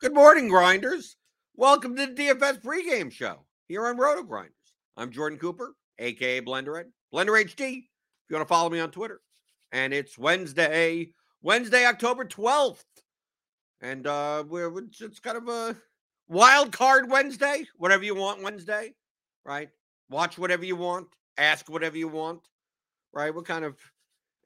Good morning, grinders. Welcome to the DFS pregame show here on Roto Grinders. I'm Jordan Cooper, aka Blender Ed, Blender HD. If you want to follow me on Twitter, and it's Wednesday, Wednesday, October 12th, and uh, we're it's kind of a wild card Wednesday. Whatever you want Wednesday, right? Watch whatever you want, ask whatever you want, right? We're kind of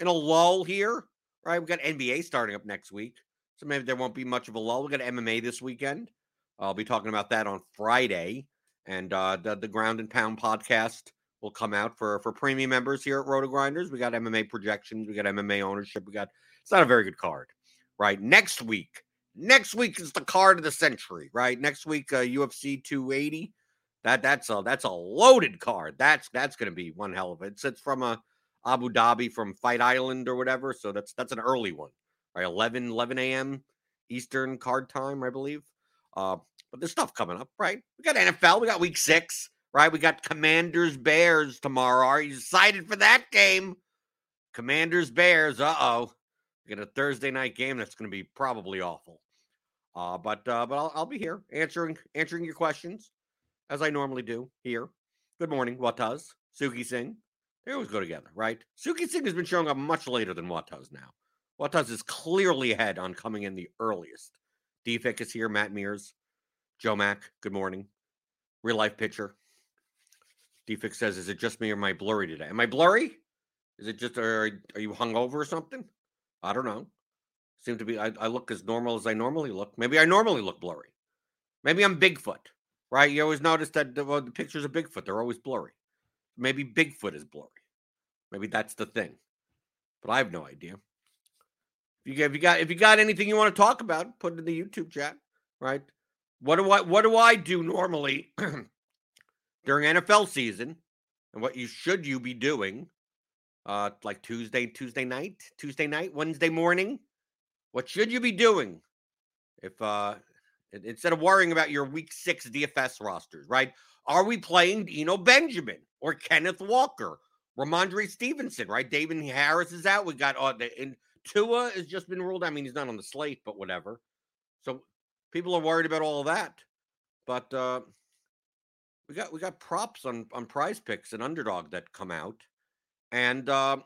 in a lull here, right? We've got NBA starting up next week. So maybe there won't be much of a lull. We got MMA this weekend. I'll be talking about that on Friday. And uh, the, the Ground and Pound podcast will come out for, for premium members here at Roto Grinders. We got MMA projections. We got MMA ownership. We got, it's not a very good card, right? Next week, next week is the card of the century, right? Next week, uh, UFC 280. That that's a that's a loaded card. That's that's going to be one hell of it. It's, it's from a Abu Dhabi from Fight Island or whatever. So that's that's an early one right? 11, 11 a.m. Eastern card time, I believe. Uh, but there's stuff coming up, right? We got NFL, we got week six, right? We got Commanders Bears tomorrow. Are you excited for that game? Commanders Bears, uh oh. We got a Thursday night game that's going to be probably awful. Uh, but uh, but I'll, I'll be here answering answering your questions as I normally do here. Good morning, Wataz, Suki Singh. They always go together, right? Suki Singh has been showing up much later than Wataz now. Wataz is clearly ahead on coming in the earliest. DFIC is here. Matt Mears. Joe Mack, good morning. Real life pitcher. DFIC says, Is it just me or am I blurry today? Am I blurry? Is it just, are, are you hungover or something? I don't know. Seem to be, I, I look as normal as I normally look. Maybe I normally look blurry. Maybe I'm Bigfoot, right? You always notice that the, well, the pictures of Bigfoot, they're always blurry. Maybe Bigfoot is blurry. Maybe that's the thing. But I have no idea. If you, if you got if you got anything you want to talk about, put it in the YouTube chat. Right? What do I what do I do normally during NFL season? And what you should you be doing? Uh, like Tuesday, Tuesday night, Tuesday night, Wednesday morning. What should you be doing if uh instead of worrying about your week six DFS rosters, right? Are we playing Eno Benjamin or Kenneth Walker, Rhamondre Stevenson, right? Damien Harris is out. We got uh, the in, Tua has just been ruled. I mean, he's not on the slate, but whatever. So people are worried about all of that. But uh, we got we got props on on Prize Picks and Underdog that come out, and uh,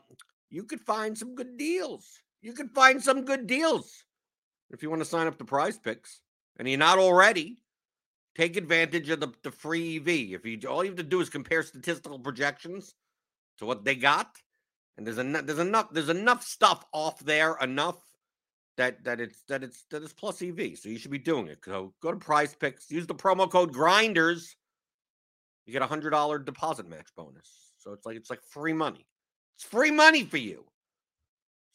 you could find some good deals. You could find some good deals if you want to sign up to Prize Picks, and you're not already. Take advantage of the, the free EV. If you all you have to do is compare statistical projections to what they got, and there's enough there's enough there's enough stuff off there enough that that it's that it's that it's plus EV. So you should be doing it. So go to Prize Picks, use the promo code Grinders. You get a hundred dollar deposit match bonus. So it's like it's like free money. It's free money for you.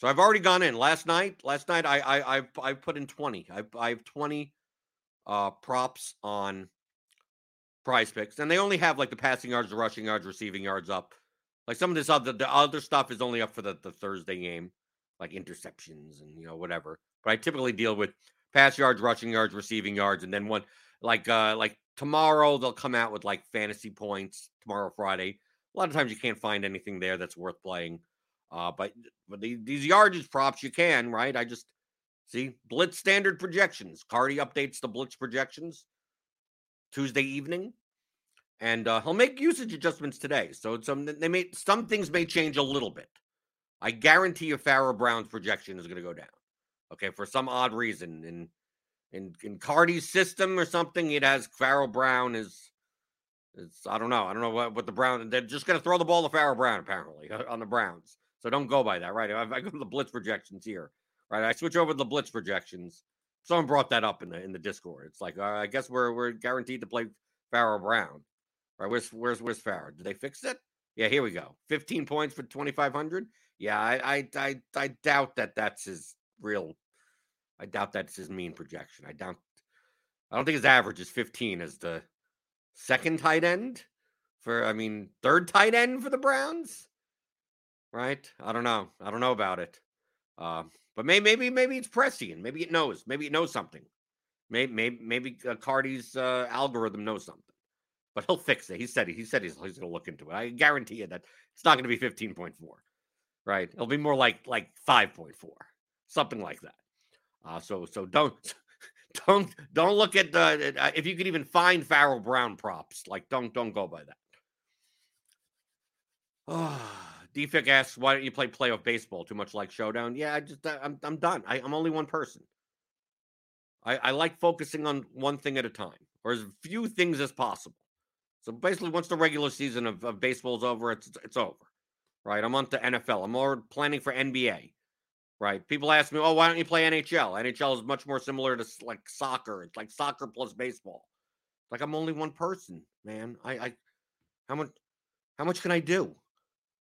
So I've already gone in last night. Last night I I I, I put in twenty. I I have twenty uh props on prize picks, and they only have like the passing yards, the rushing yards, receiving yards up. Like some of this other the other stuff is only up for the, the Thursday game, like interceptions and you know whatever. But I typically deal with pass yards, rushing yards, receiving yards, and then one like uh like tomorrow they'll come out with like fantasy points tomorrow Friday. A lot of times you can't find anything there that's worth playing. Uh, but but the, these yardage props you can right. I just see blitz standard projections. Cardi updates the blitz projections Tuesday evening, and uh, he'll make usage adjustments today. So some they may some things may change a little bit. I guarantee you, Pharaoh Brown's projection is going to go down. Okay, for some odd reason, in in in Cardi's system or something, it has Pharaoh Brown is. It's I don't know. I don't know what, what the Brown. They're just going to throw the ball to Pharaoh Brown apparently on the Browns. So don't go by that, right? I, I go to the blitz projections here, right? I switch over to the blitz projections. Someone brought that up in the in the Discord. It's like uh, I guess we're we're guaranteed to play Pharaoh Brown, right? Where's where's where's Pharaoh? Did they fix it? Yeah, here we go. Fifteen points for twenty five hundred. Yeah, I, I I I doubt that that's his real. I doubt that's his mean projection. I doubt. I don't think his average is fifteen as the second tight end for. I mean, third tight end for the Browns right? I don't know. I don't know about it. Uh, but maybe, maybe, maybe it's prescient. Maybe it knows. Maybe it knows something. Maybe, maybe, maybe uh, Cardi's uh, algorithm knows something. But he'll fix it. He said he said he's, he's going to look into it. I guarantee you that it's not going to be fifteen point four, right? It'll be more like like five point four, something like that. Uh, so so don't don't don't look at the uh, if you could even find Pharaoh Brown props. Like don't don't go by that. Oh. Defik asks, "Why don't you play playoff baseball? Too much like Showdown?" Yeah, I just I'm I'm done. I, I, am only one person. I, I like focusing on one thing at a time, or as few things as possible. So basically, once the regular season of, of baseball is over, it's it's over. Right? I'm on to NFL. I'm more planning for NBA. Right? People ask me, "Oh, why don't you play NHL?" NHL is much more similar to like soccer. It's like soccer plus baseball. It's like I'm only one person, man. I, I how much how much can I do?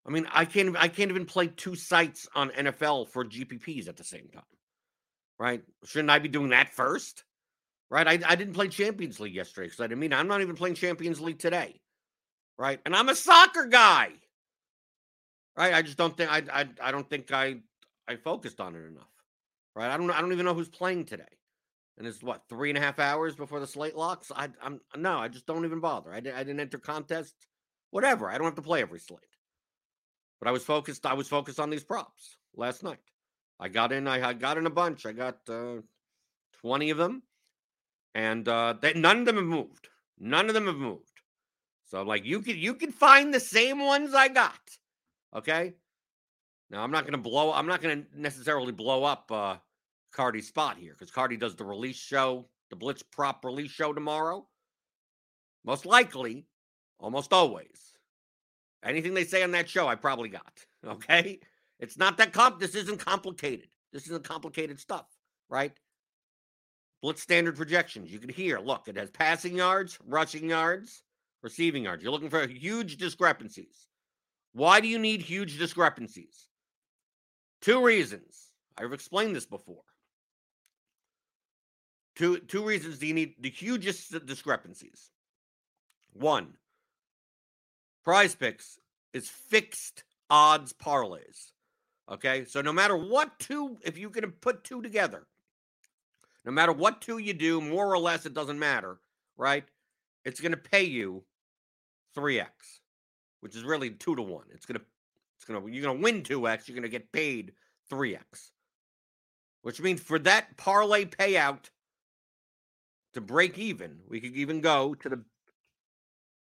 I mean, I can't I can't even play two sites on NFL for GPPs at the same time. Right? Shouldn't I be doing that first? Right? I, I didn't play Champions League yesterday because I didn't mean I'm not even playing Champions League today. Right? And I'm a soccer guy. Right? I just don't think I I, I don't think I I focused on it enough. Right? I don't I don't even know who's playing today. And it's what three and a half hours before the slate locks. I, I'm no, I just don't even bother. I, I didn't enter contest. Whatever. I don't have to play every slate. But I was focused. I was focused on these props last night. I got in. I, got in a bunch. I got uh, twenty of them, and uh, they, none of them have moved. None of them have moved. So like you can you can find the same ones I got. Okay. Now I'm not to blow. I'm not to necessarily blow up uh, Cardi's spot here because Cardi does the release show, the Blitz prop release show tomorrow. Most likely, almost always, Anything they say on that show, I probably got. Okay. It's not that comp. This isn't complicated. This isn't complicated stuff, right? Blitz standard projections. You can hear, look, it has passing yards, rushing yards, receiving yards. You're looking for huge discrepancies. Why do you need huge discrepancies? Two reasons. I've explained this before. Two, two reasons do you need the hugest discrepancies. One, Prize Picks is fixed odds parlays. Okay. So no matter what two, if you can put two together, no matter what two you do, more or less, it doesn't matter, right? It's going to pay you 3x, which is really two to one. It's going to, it's going to, you're going to win 2x, you're going to get paid 3x, which means for that parlay payout to break even, we could even go to the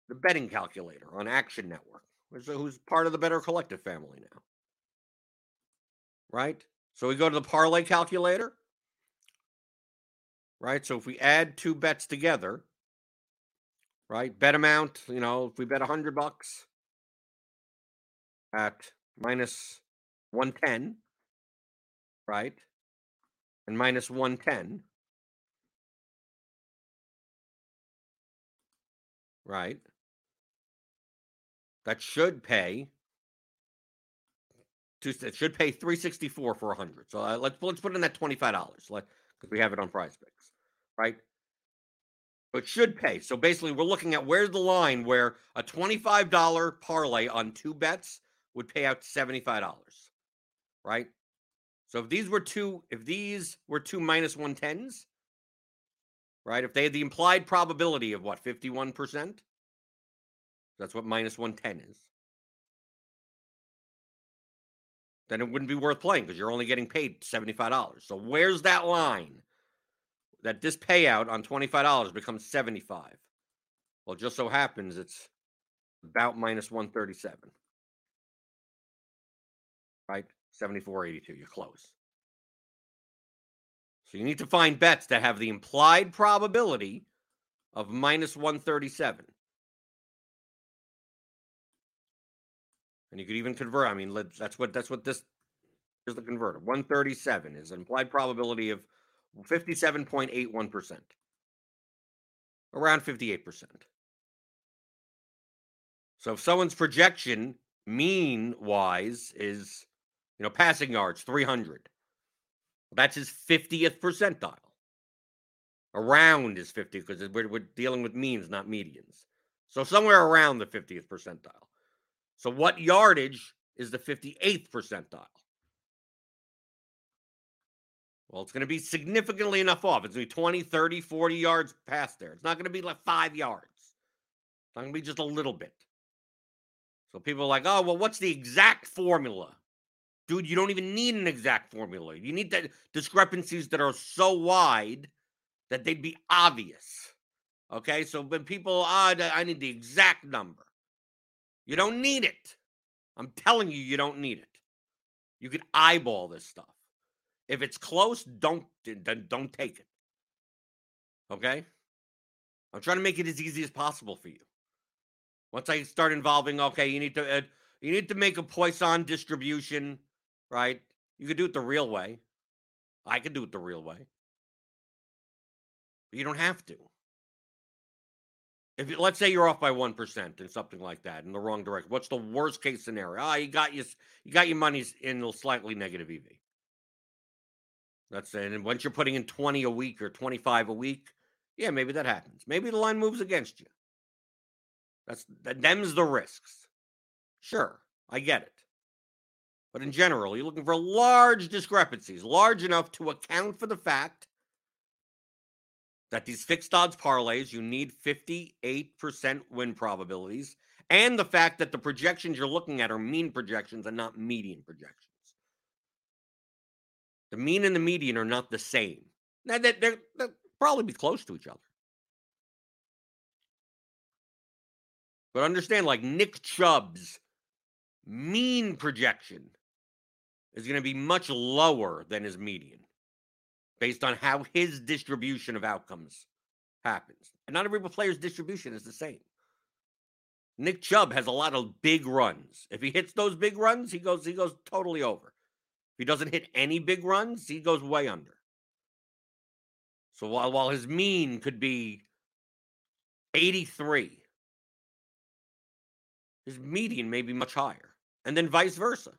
the betting calculator on Action Network, which who's part of the Better Collective family now. Right? So we go to the parlay calculator. Right? So if we add two bets together, right? Bet amount, you know, if we bet 100 bucks at minus 110, right? And minus 110, right? that should pay it should pay 364 for 100. So uh, let's let's put in that $25. Let because we have it on prize picks, right? But should pay. So basically, we're looking at where's the line where a $25 parlay on two bets would pay out $75, right? So if these were two, if these were two minus 110s, right? If they had the implied probability of what, 51%? That's what minus 110 is. Then it wouldn't be worth playing because you're only getting paid $75. So where's that line that this payout on $25 becomes 75? Well, just so happens it's about minus 137. Right? 74.82. You're close. So you need to find bets that have the implied probability of minus 137. And you could even convert. I mean, that's what that's what this is the converter. 137 is an implied probability of 57.81%. Around 58%. So if someone's projection mean wise is, you know, passing yards 300, that's his 50th percentile. Around is 50 because we're, we're dealing with means, not medians. So somewhere around the 50th percentile. So, what yardage is the 58th percentile? Well, it's going to be significantly enough off. It's going to be 20, 30, 40 yards past there. It's not going to be like five yards. It's not going to be just a little bit. So people are like, oh, well, what's the exact formula? Dude, you don't even need an exact formula. You need the discrepancies that are so wide that they'd be obvious. Okay, so when people, ah, oh, I need the exact number. You don't need it. I'm telling you, you don't need it. You can eyeball this stuff. If it's close, don't then don't take it. Okay? I'm trying to make it as easy as possible for you. Once I start involving, okay, you need to uh, you need to make a Poisson distribution, right? You could do it the real way. I could do it the real way. But you don't have to if let's say you're off by one percent and something like that in the wrong direction, what's the worst case scenario? Ah, you got you you got your money's in a slightly negative EV. That's. And once you're putting in 20 a week or 25 a week, yeah, maybe that happens. Maybe the line moves against you. That's that them's the risks. Sure, I get it. But in general, you're looking for large discrepancies, large enough to account for the fact that these fixed odds parlays, you need 58% win probabilities, and the fact that the projections you're looking at are mean projections and not median projections. The mean and the median are not the same. Now, they're, they're, they'll probably be close to each other. But understand, like Nick Chubb's mean projection is going to be much lower than his median based on how his distribution of outcomes happens. And not every player's distribution is the same. Nick Chubb has a lot of big runs. If he hits those big runs, he goes he goes totally over. If he doesn't hit any big runs, he goes way under. So while while his mean could be 83, his median may be much higher. And then vice versa.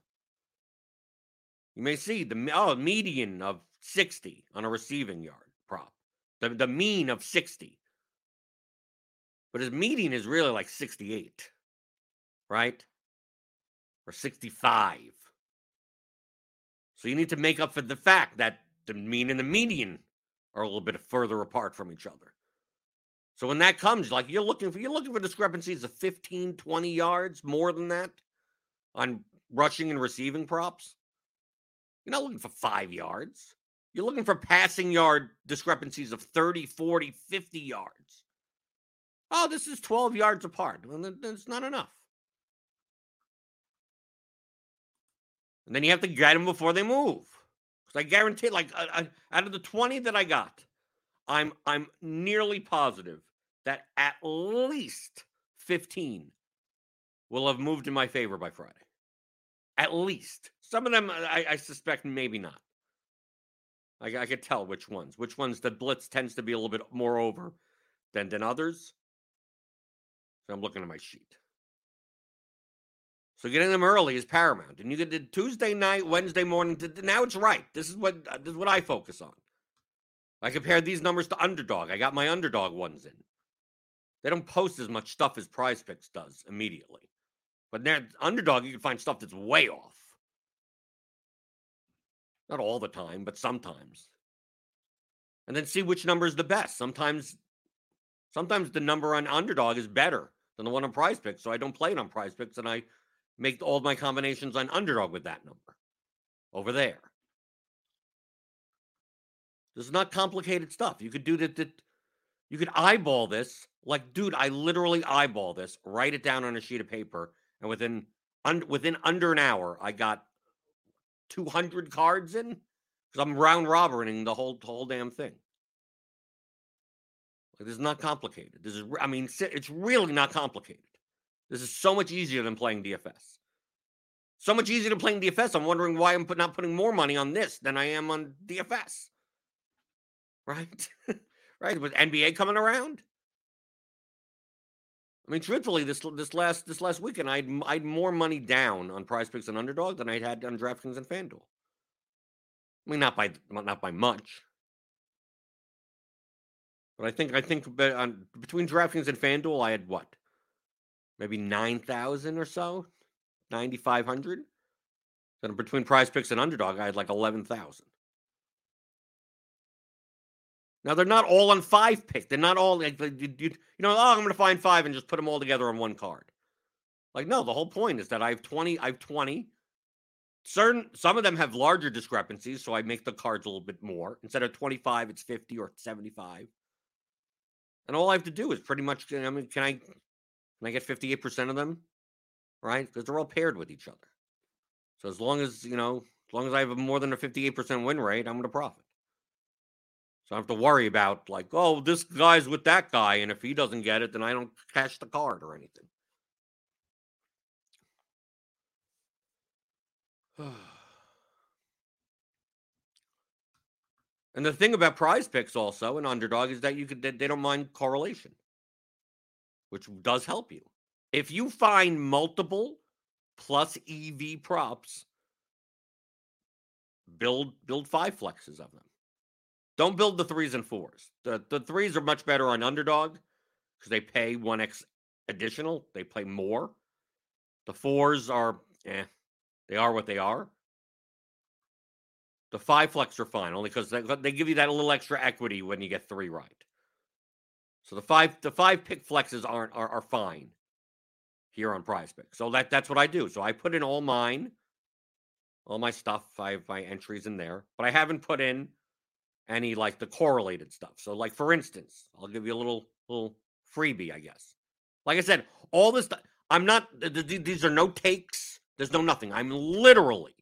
You may see the oh, median of 60 on a receiving yard prop. The, the mean of 60. But his median is really like 68, right? Or 65. So you need to make up for the fact that the mean and the median are a little bit further apart from each other. So when that comes, like you're looking for you're looking for discrepancies of 15, 20 yards more than that on rushing and receiving props. You're not looking for five yards. You're looking for passing yard discrepancies of 30, 40, 50 yards. Oh, this is 12 yards apart. Well, that's not enough. And then you have to get them before they move. Because I guarantee, like, I, I, out of the 20 that I got, I'm I'm nearly positive that at least 15 will have moved in my favor by Friday. At least. Some of them, I, I suspect, maybe not. I, I could tell which ones. Which ones the blitz tends to be a little bit more over than than others. So I'm looking at my sheet. So getting them early is paramount. And you get the Tuesday night, Wednesday morning. To, now it's right. This is what uh, this is what I focus on. I compared these numbers to underdog. I got my underdog ones in. They don't post as much stuff as Prize Picks does immediately. But there, underdog, you can find stuff that's way off. Not all the time, but sometimes. And then see which number is the best. Sometimes, sometimes the number on underdog is better than the one on Prize Picks, so I don't play it on Prize Picks, and I make all my combinations on underdog with that number over there. This is not complicated stuff. You could do that. You could eyeball this. Like, dude, I literally eyeball this. Write it down on a sheet of paper, and within un, within under an hour, I got 200 cards in because I'm round robining the whole the whole damn thing. Like, this is not complicated. This is, I mean, it's really not complicated. This is so much easier than playing DFS. So much easier than playing DFS. I'm wondering why I'm not putting more money on this than I am on DFS. Right? right? With NBA coming around. I mean, truthfully, this this last this last weekend, I'd I'd more money down on Prize Picks and Underdog than I'd had on DraftKings and FanDuel. I mean, not by not by much, but I think I think on, um, between DraftKings and FanDuel, I had what, maybe nine thousand or so, ninety five hundred. Then between Prize Picks and Underdog, I had like eleven thousand. Now they're not all on five pick. They're not all like you, you, know. Oh, I'm going to find five and just put them all together on one card. Like no, the whole point is that I have twenty. I have twenty. Certain some of them have larger discrepancies, so I make the cards a little bit more. Instead of twenty five, it's fifty or seventy five. And all I have to do is pretty much. I mean, can I can I get fifty eight percent of them? Right, because they're all paired with each other. So as long as you know, as long as I have more than a fifty eight percent win rate, I'm going to profit. So I have to worry about like, oh, this guy's with that guy, and if he doesn't get it, then I don't cash the card or anything. and the thing about prize picks also and underdog is that you could they don't mind correlation, which does help you. If you find multiple plus EV props, build build five flexes of them. Don't build the threes and fours. The the threes are much better on underdog because they pay one X additional. They play more. The fours are eh, they are what they are. The five flex are fine, only because they, they give you that little extra equity when you get three right. So the five the five pick flexes aren't are, are fine here on Prize Pick. So that that's what I do. So I put in all mine, all my stuff. I have my entries in there, but I haven't put in any like the correlated stuff. So, like for instance, I'll give you a little little freebie, I guess. Like I said, all this I'm not. These are no takes. There's no nothing. I'm literally.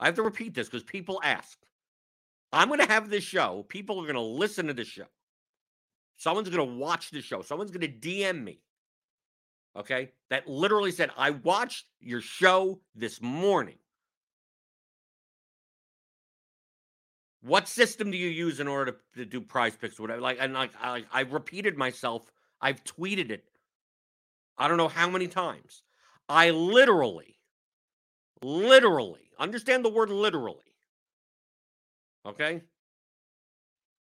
I have to repeat this because people ask. I'm going to have this show. People are going to listen to this show. Someone's going to watch the show. Someone's going to DM me. Okay, that literally said, "I watched your show this morning." What system do you use in order to, to do prize picks or whatever? Like, and like, I, I repeated myself. I've tweeted it. I don't know how many times. I literally, literally understand the word literally. Okay.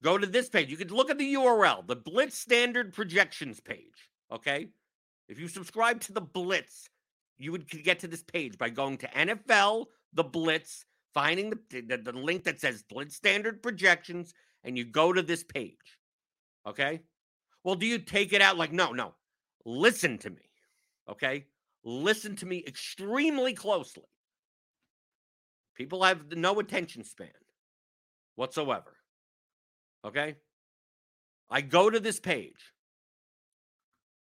Go to this page. You can look at the URL, the Blitz Standard Projections page. Okay. If you subscribe to the Blitz, you would get to this page by going to NFL, the Blitz, finding the, the, the link that says Blitz Standard Projections, and you go to this page. Okay. Well, do you take it out? Like, no, no. Listen to me. Okay. Listen to me extremely closely. People have no attention span whatsoever. Okay. I go to this page.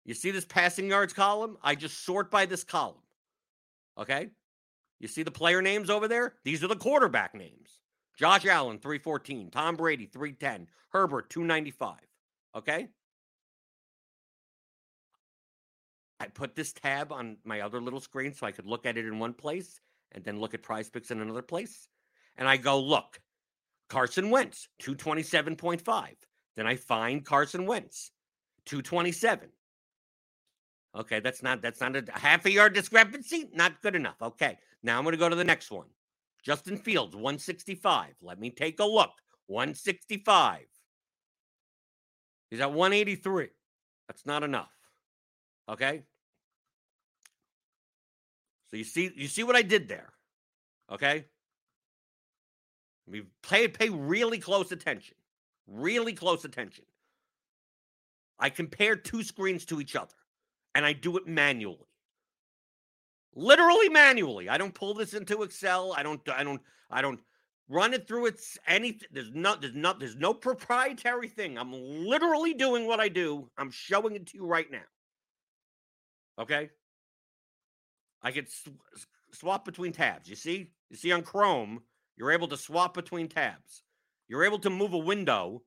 You see this passing yards column? I just sort by this column. Okay. You see the player names over there? These are the quarterback names. Josh Allen, 314. Tom Brady, 310. Herbert, 295. Okay? I put this tab on my other little screen so I could look at it in one place and then look at prize picks in another place. And I go, look, Carson Wentz, 227.5. Then I find Carson Wentz, 227. Okay, that's not that's not a half a yard discrepancy. Not good enough. Okay, now I'm going to go to the next one. Justin Fields, 165. Let me take a look. 165. He's at 183. That's not enough. Okay. So you see, you see what I did there. Okay. We pay pay really close attention. Really close attention. I compare two screens to each other and I do it manually. Literally manually. I don't pull this into Excel. I don't I don't I don't run it through its anything. There's not there's not there's no proprietary thing. I'm literally doing what I do. I'm showing it to you right now. Okay? I could sw- swap between tabs. You see? You see on Chrome, you're able to swap between tabs. You're able to move a window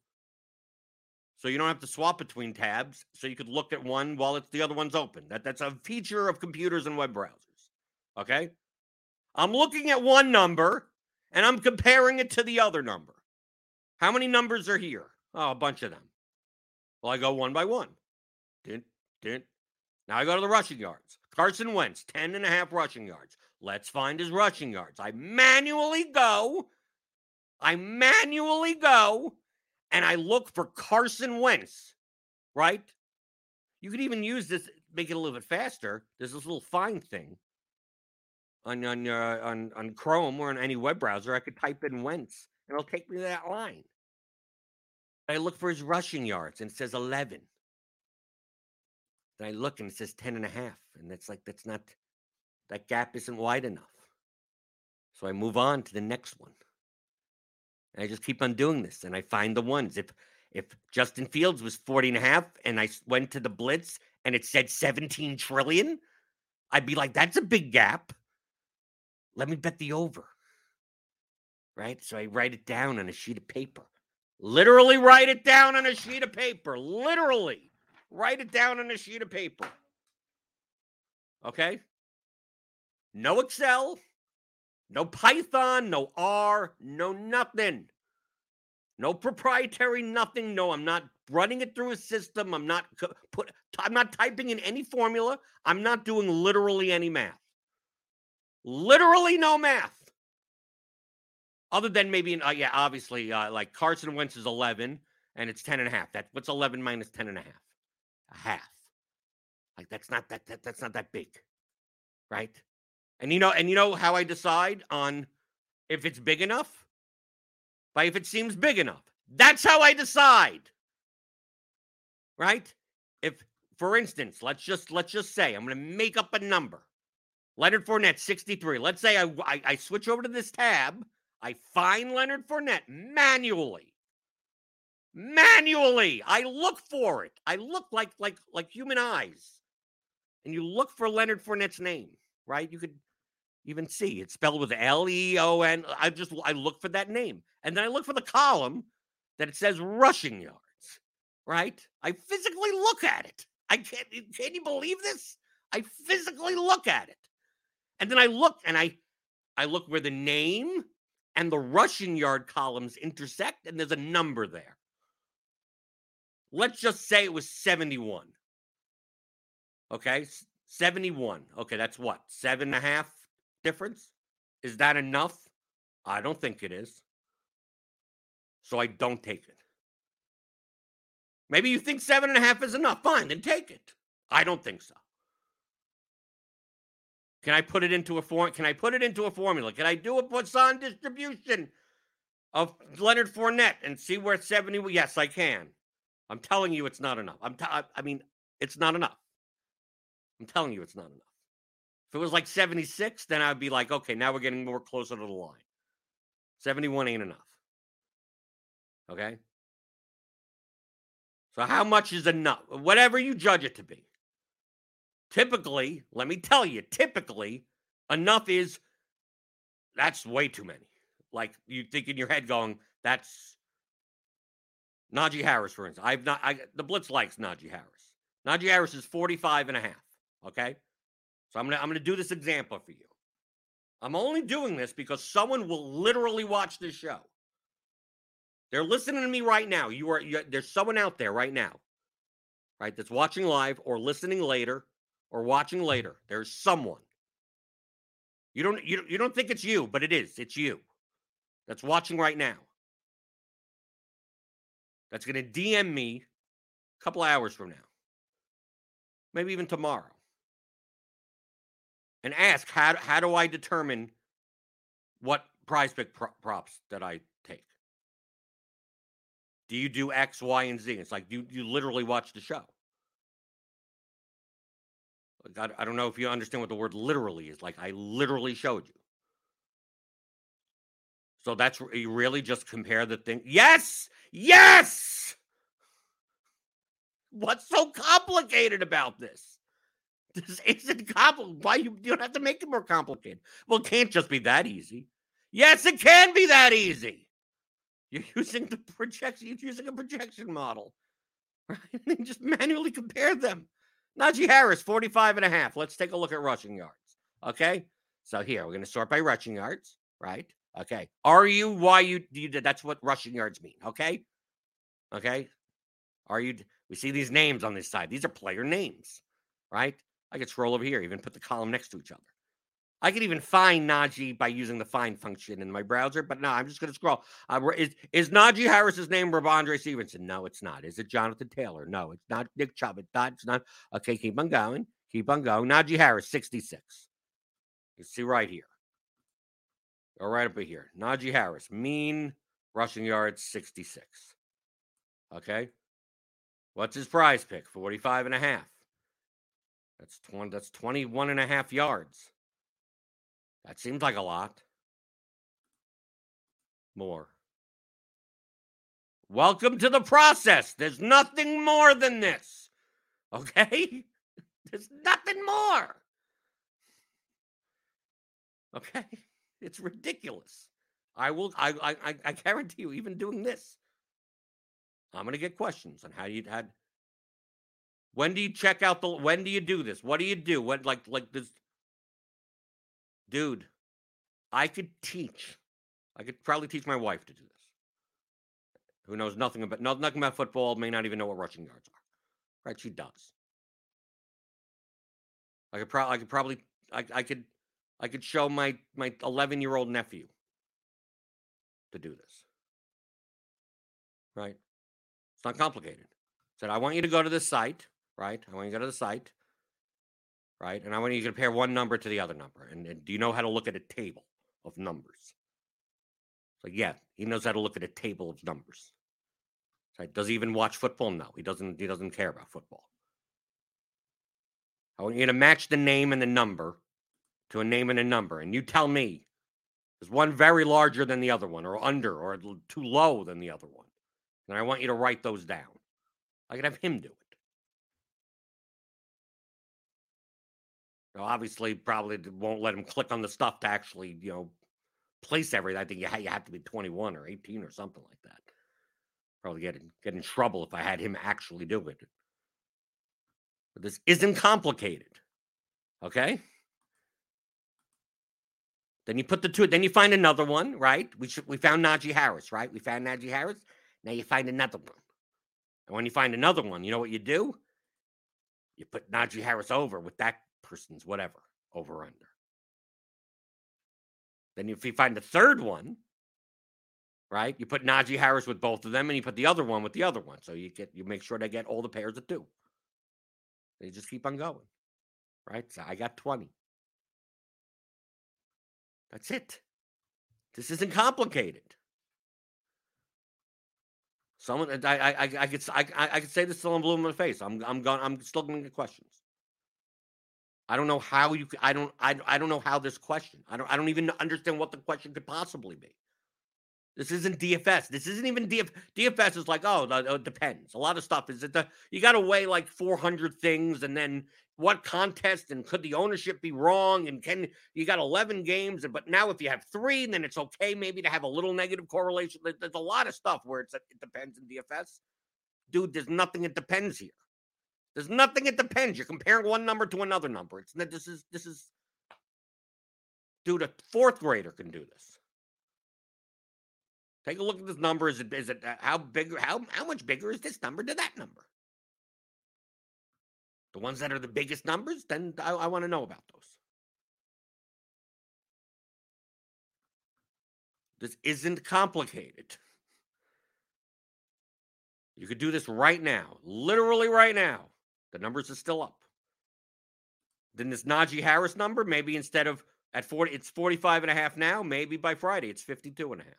so you don't have to swap between tabs. So you could look at one while it's the other one's open. That that's a feature of computers and web browsers. Okay? I'm looking at one number and I'm comparing it to the other number. How many numbers are here? Oh, a bunch of them. Well, I go one by one. Didn't. Now I go to the rushing yards. Carson Wentz, 10 and a half rushing yards. Let's find his rushing yards. I manually go. I manually go and I look for Carson Wentz, right? You could even use this, make it a little bit faster. There's this little find thing on on uh, on on Chrome or on any web browser. I could type in Wentz and it'll take me to that line. I look for his rushing yards and it says 11. Then I look and it says 10 and a half. And that's like, that's not, that gap isn't wide enough. So I move on to the next one. And I just keep on doing this and I find the ones. If if Justin Fields was 40 and a half and I went to the blitz and it said 17 trillion, I'd be like, that's a big gap. Let me bet the over. Right? So I write it down on a sheet of paper. Literally write it down on a sheet of paper. Literally write it down on a sheet of paper. Okay? No Excel, no Python, no R, no nothing. No proprietary nothing. No, I'm not running it through a system. I'm not put I'm not typing in any formula. I'm not doing literally any math. Literally no math. Other than maybe, uh, yeah, obviously, uh, like Carson Wentz is 11 and it's 10 and a half. That, what's 11 minus 10 and a half? A half. Like that's not that, that that's not that big. Right? And you know, and you know how I decide on if it's big enough? By if it seems big enough. That's how I decide. Right? If, for instance, let's just let's just say I'm to make up a number. Leonard Fournette, 63. Let's say I, I, I switch over to this tab. I find Leonard Fournette manually. Manually, I look for it. I look like like like human eyes, and you look for Leonard Fournette's name, right? You could even see it's spelled with L E O N. I just I look for that name, and then I look for the column that it says rushing yards, right? I physically look at it. I can't. Can you believe this? I physically look at it. And then I look and I I look where the name and the rushing yard columns intersect, and there's a number there. Let's just say it was 71. Okay, 71. Okay, that's what? Seven and a half difference? Is that enough? I don't think it is. So I don't take it. Maybe you think seven and a half is enough. Fine, then take it. I don't think so. Can I put it into a form? Can I put it into a formula? Can I do a Poisson distribution of Leonard Fournette and see where 70? Yes, I can. I'm telling you, it's not enough. I'm. T- I mean, it's not enough. I'm telling you, it's not enough. If it was like 76, then I'd be like, okay, now we're getting more closer to the line. 71 ain't enough. Okay. So how much is enough? Whatever you judge it to be. Typically, let me tell you, typically, enough is that's way too many. Like you think in your head going, that's Najee Harris, for instance. I've not I the Blitz likes Najee Harris. Najee Harris is 45 and a half. Okay. So I'm gonna I'm gonna do this example for you. I'm only doing this because someone will literally watch this show. They're listening to me right now. You are you, there's someone out there right now, right, that's watching live or listening later or watching later, there's someone. You don't you, you don't think it's you, but it is. It's you that's watching right now. That's going to DM me a couple hours from now. Maybe even tomorrow. And ask how how do I determine what prize pick pro- props that I take? Do you do X, Y, and Z? It's like you you literally watch the show. I, I don't know if you understand what the word literally is. Like I literally showed you. So that's you really just compare the thing. Yes, yes. What's so complicated about this? This isn't complicated. Why you, you don't have to make it more complicated? Well, it can't just be that easy. Yes, it can be that easy. You're using the projection, you're using a projection model. Right? And just manually compare them. Najee Harris, 45 and a half. Let's take a look at rushing yards. Okay. So here we're going to sort by rushing yards, right? Okay. Are you why you you that's what rushing yards mean. Okay. Okay. Are you we see these names on this side. These are player names, right? I could scroll over here, even put the column next to each other. I could even find Najee by using the find function in my browser, but no, I'm just going to scroll. Uh, is, is Najee Harris's name Rhamondre Stevenson? No, it's not. Is it Jonathan Taylor? No, it's not Nick Chubb. It's not. It's not. Okay, keep on going. Keep on going. Najee Harris, 66. You see right here. Go right up here. Najee Harris, mean rushing yards, 66. Okay. What's his prize pick? 45 and a half. That's 20, that's 21 and a half yards. That seems like a lot. More. Welcome to the process. There's nothing more than this. Okay? There's nothing more. Okay? It's ridiculous. I will I I I guarantee you, even doing this, I'm gonna get questions on how you had when do you check out the when do you do this? What do you do? What like like this dude, I could teach. I could probably teach my wife to do this. Who knows nothing about nothing about football, may not even know what rushing yards are. Right? She does. I could probably I could probably I, I could I could show my my 11 year old nephew to do this. Right? It's not complicated. Said I want you to go to this site, right? I want you to go to the site right? And I want you to compare one number to the other number. And, and do you know how to look at a table of numbers? So, yeah, he knows how to look at a table of numbers. Does he even watch football? No, he doesn't. He doesn't care about football. I want you to match the name and the number to a name and a number, and you tell me is one very larger than the other one, or under, or too low than the other one, and I want you to write those down. I could have him do it. Know, obviously, probably won't let him click on the stuff to actually, you know, place everything. I think you, you have to be 21 or 18 or something like that. Probably get in, get in trouble if I had him actually do it. But this isn't complicated. Okay. Then you put the two. Then you find another one, right? We should, we found Najee Harris, right? We found Najee Harris. Now you find another one. And when you find another one, you know what you do? You put Najee Harris over with that whatever over under. Then if you find the third one, right, you put Najee Harris with both of them, and you put the other one with the other one. So you get you make sure they get all the pairs of two. They just keep on going, right? So I got twenty. That's it. This isn't complicated. Someone, I, I, I, I could, I, I could say this till I'm blue in the face. I'm, I'm going, I'm still going to get questions. I don't know how you. I don't. I, I don't know how this question. I don't. I don't even understand what the question could possibly be. This isn't DFS. This isn't even DF. DFS is like, oh, oh, it depends. A lot of stuff is it the you got to weigh like 400 things, and then what contest and could the ownership be wrong? And can you got 11 games? But now if you have three, then it's okay maybe to have a little negative correlation. There's a lot of stuff where it's it depends in DFS. Dude, there's nothing it depends here. There's nothing it depends. You're comparing one number to another number. It's not this is this is dude, a fourth grader can do this. Take a look at this number. Is it is it uh, how big how how much bigger is this number to that number? the ones that are the biggest numbers, then I, I want to know about those. This isn't complicated. You could do this right now, literally right now. The numbers are still up. Then this Najee Harris number, maybe instead of at 40, it's 45 and a half now. Maybe by Friday, it's 52 and a half.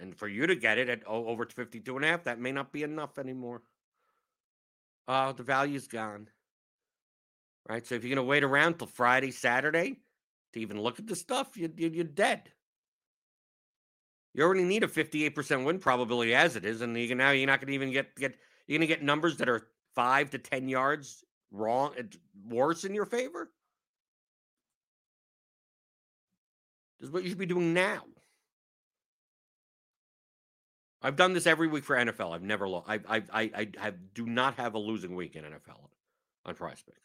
And for you to get it at over 52 and a half, that may not be enough anymore. Oh, the value's gone. Right. So if you're going to wait around till Friday, Saturday to even look at the stuff, you, you, you're dead. You already need a 58% win probability as it is. And you can, now you're not going to even get, get, you're going to get numbers that are five to 10 yards wrong, uh, worse in your favor. This is what you should be doing now. I've done this every week for NFL. I've never lost. I, I, I, I have, do not have a losing week in NFL on Prize Picks.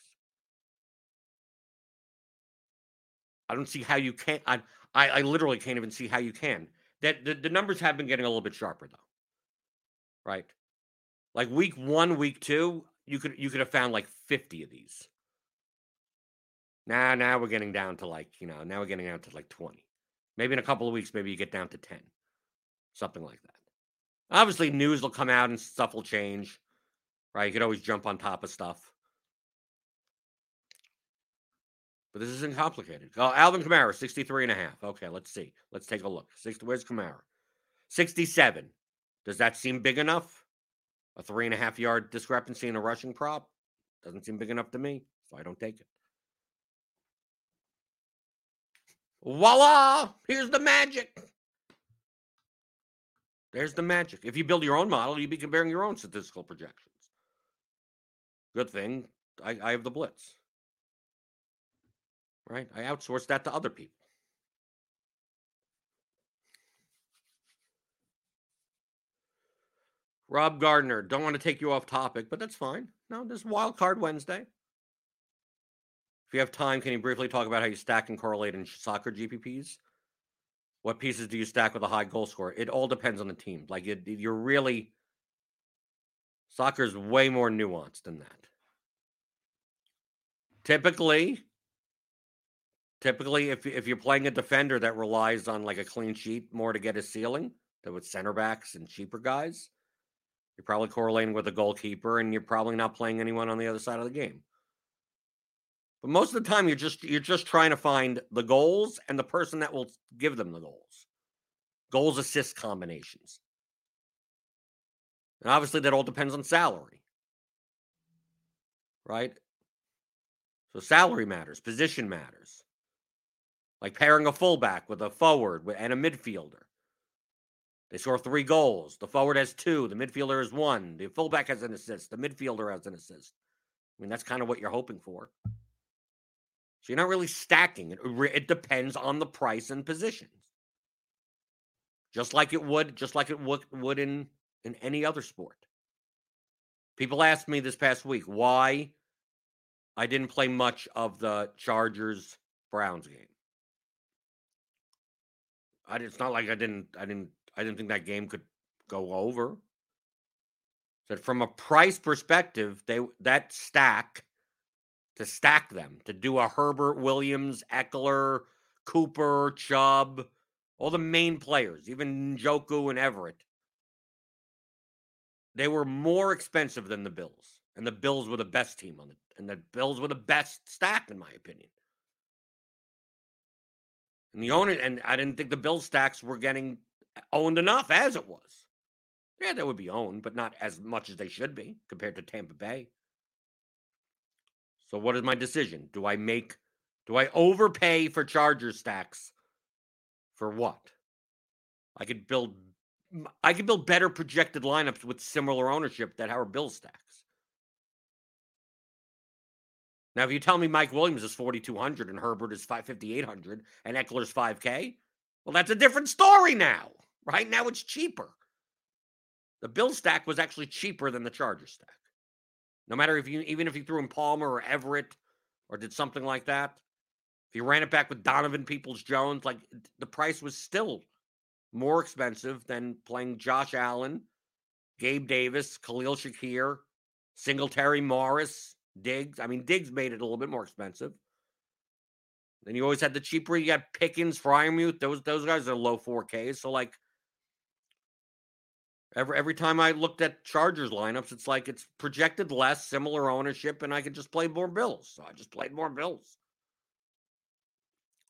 I don't see how you can't. I, I, I literally can't even see how you can. That the, the numbers have been getting a little bit sharper though, right? Like week one, week two, you could you could have found like fifty of these. Now, now we're getting down to like you know now we're getting down to like twenty. Maybe in a couple of weeks, maybe you get down to ten, something like that. Obviously, news will come out and stuff will change, right? You could always jump on top of stuff. But this isn't complicated. Oh, Alvin Kamara, 63 and a half. Okay, let's see. Let's take a look. 60, where's Kamara? 67. Does that seem big enough? A three and a half yard discrepancy in a rushing prop? Doesn't seem big enough to me, so I don't take it. Voila! Here's the magic. There's the magic. If you build your own model, you'd be comparing your own statistical projections. Good thing I, I have the blitz. Right? I outsource that to other people. Rob Gardner, don't want to take you off topic, but that's fine. No, this Wild Card Wednesday. If you have time, can you briefly talk about how you stack and correlate in soccer GPPs? What pieces do you stack with a high goal score? It all depends on the team. Like it, you're really soccer is way more nuanced than that. Typically, typically, if if you're playing a defender that relies on like a clean sheet more to get a ceiling, than with center backs and cheaper guys, you're probably correlating with a goalkeeper, and you're probably not playing anyone on the other side of the game. But most of the time, you're just you're just trying to find the goals and the person that will give them the goals, goals assist combinations. And obviously, that all depends on salary, right? So salary matters, position matters. Like pairing a fullback with a forward and a midfielder. They score three goals. The forward has two. The midfielder has one. The fullback has an assist. The midfielder has an assist. I mean, that's kind of what you're hoping for. So you're not really stacking it. It depends on the price and positions. Just like it would, just like it would, would in, in any other sport. People asked me this past week why I didn't play much of the Chargers Browns game. I, it's not like I didn't I didn't I didn't think that game could go over. That from a price perspective, they that stack to stack them, to do a Herbert, Williams, Ekeler, Cooper, Chubb, all the main players, even Njoku and Everett. They were more expensive than the Bills, and the Bills were the best team on it, and the Bills were the best stack, in my opinion. And the owner, and I didn't think the Bill stacks were getting owned enough as it was. Yeah, they would be owned, but not as much as they should be compared to Tampa Bay. So what is my decision? Do I make do I overpay for Charger stacks for what? I could build I could build better projected lineups with similar ownership that our Bill stacks. Now, if you tell me Mike Williams is 4,200 and Herbert is 5,800 and Ekeler's 5K, well, that's a different story now, right? Now it's cheaper. The Bill stack was actually cheaper than the Charger stack. No matter if you even if you threw in Palmer or Everett or did something like that, if you ran it back with Donovan Peoples Jones, like the price was still more expensive than playing Josh Allen Gabe Davis, Khalil Shakir, Singletary, Morris, Diggs. I mean, Diggs made it a little bit more expensive. Then you always had the cheaper. You got Pickens, Freiermuth. Those those guys are low 4Ks. So like every every time I looked at Chargers lineups, it's like it's projected less, similar ownership, and I could just play more Bills. So I just played more Bills.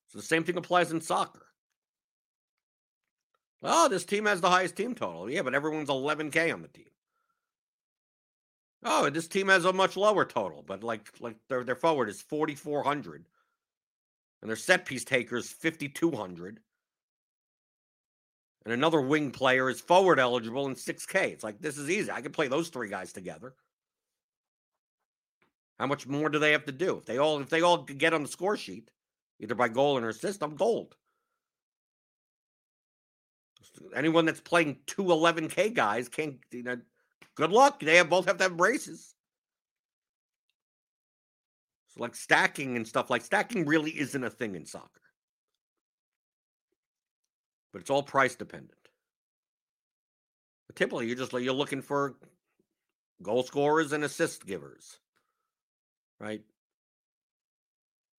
So the same thing applies in soccer. Oh, this team has the highest team total. Yeah, but everyone's 11K on the team. Oh, this team has a much lower total, but like like their their forward is 4400 and their set piece taker is 5200 and another wing player is forward eligible in 6K. It's like this is easy. I can play those three guys together. How much more do they have to do? If they all if they all get on the score sheet, either by goal or assist, I'm gold. Anyone that's playing two 11K guys can't, you know, good luck. They have both have to have braces. So like stacking and stuff like stacking really isn't a thing in soccer. But it's all price dependent. But typically you're just you're looking for goal scorers and assist givers. Right?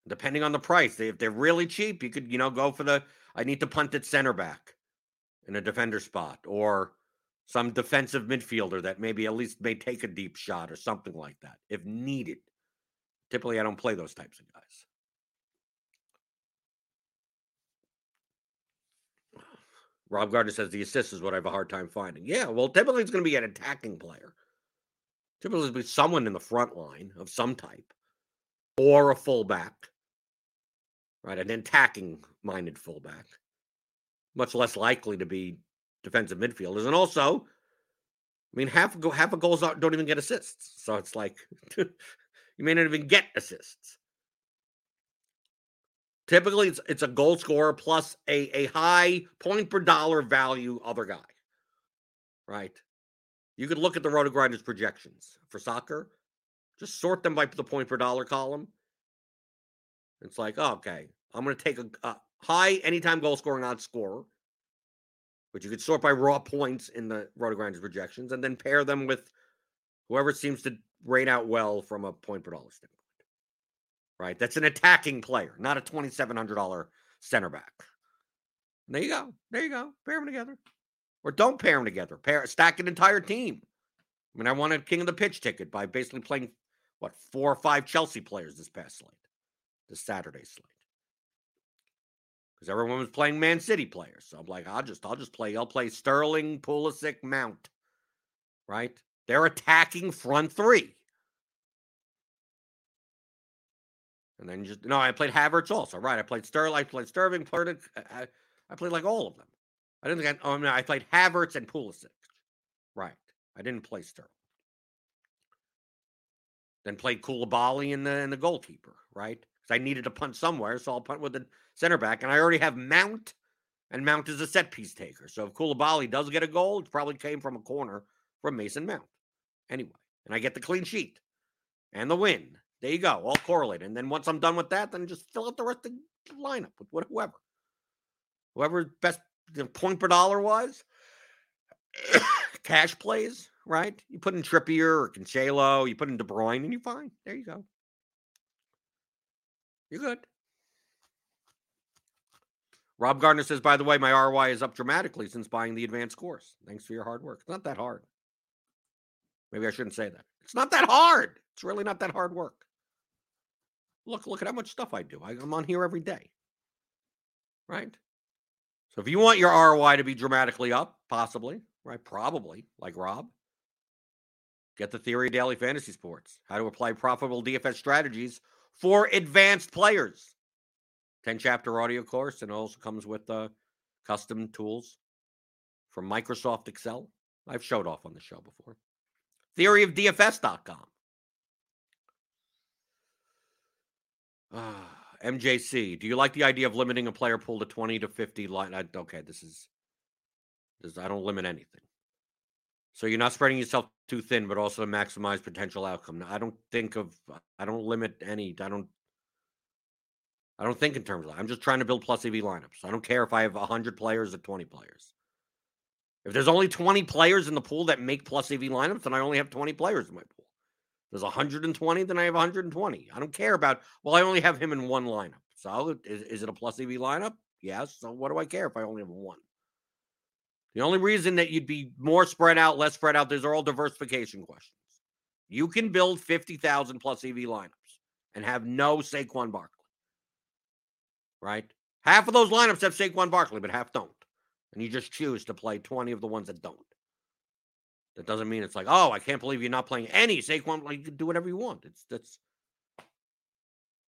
Depending on the price. If they're really cheap, you could, you know, go for the I need to punt at center back in a defender spot or some defensive midfielder that maybe at least may take a deep shot or something like that if needed. Typically, I don't play those types of guys. Rob Gardner says the assist is what I have a hard time finding. Yeah, well, typically it's going to be an attacking player. Typically, it's be someone in the front line of some type, or a fullback, right? An attacking minded fullback much less likely to be defensive midfielders. And also, I mean, half half of goals don't even get assists. So it's like you may not even get assists. Typically, it's it's a goal scorer plus a, a high point per dollar value other guy. Right? You could look at the Roto Grinders projections for soccer, just sort them by the point per dollar column. It's like, okay, I'm going to take a, a, high anytime goal scoring odds scorer, which you could sort by raw points in the Rotogrinders projections, and then pair them with whoever seems to rate out well from a point per dollar standpoint. Right? That's an attacking player, not a $2,700 center back. And there you go. There you go. Pair them together. Or don't pair them together. Pair stack an entire team. I mean, I won a king of the pitch ticket by basically playing what four or five Chelsea players this past slate, this Saturday slate because everyone was playing Man City players. So I'm like, I'll just I'll just play. I'll play Sterling, Pulisic, Mount. Right? They're attacking front three. And then just no, I played Havertz also. Right. I played Sterling, I played Sterling, I played like all of them. I didn't think I oh no, I played Havertz and Pulisic. Right. I didn't play Sterling. Then played Koulibaly in the in the goalkeeper, right? I needed to punt somewhere, so I'll punt with the center back, and I already have Mount, and Mount is a set piece taker. So if Koulibaly does get a goal, it probably came from a corner from Mason Mount. Anyway, and I get the clean sheet and the win. There you go, all correlated. And then once I'm done with that, then just fill out the rest of the lineup with whoever. Whoever best the point per dollar was. Cash plays, right? You put in Trippier or Cancelo, you put in De Bruyne, and you're fine. There you go. You're good. Rob Gardner says, by the way, my ROI is up dramatically since buying the advanced course. Thanks for your hard work. It's not that hard. Maybe I shouldn't say that. It's not that hard. It's really not that hard work. Look, look at how much stuff I do. I, I'm on here every day. Right? So if you want your ROI to be dramatically up, possibly, right? Probably, like Rob. Get the Theory of Daily Fantasy Sports. How to apply profitable DFS strategies for advanced players. 10 chapter audio course, and also comes with uh, custom tools from Microsoft Excel. I've showed off on the show before. Theoryofdfs.com. Ah, MJC, do you like the idea of limiting a player pool to 20 to 50 line? I, okay, this is, this I don't limit anything. So you're not spreading yourself too thin, but also to maximize potential outcome. Now, I don't think of, I don't limit any, I don't I don't think in terms of that. I'm just trying to build plus EV lineups. I don't care if I have 100 players or 20 players. If there's only 20 players in the pool that make plus EV lineups, then I only have 20 players in my pool. If there's 120, then I have 120. I don't care about, well, I only have him in one lineup. So is, is it a plus EV lineup? Yes. So what do I care if I only have one? The only reason that you'd be more spread out, less spread out, these are all diversification questions. You can build 50,000 plus EV lineups and have no Saquon Barkley. Right? Half of those lineups have Saquon Barkley, but half don't. And you just choose to play 20 of the ones that don't. That doesn't mean it's like, oh, I can't believe you're not playing any Saquon. Like, you can do whatever you want. It's that's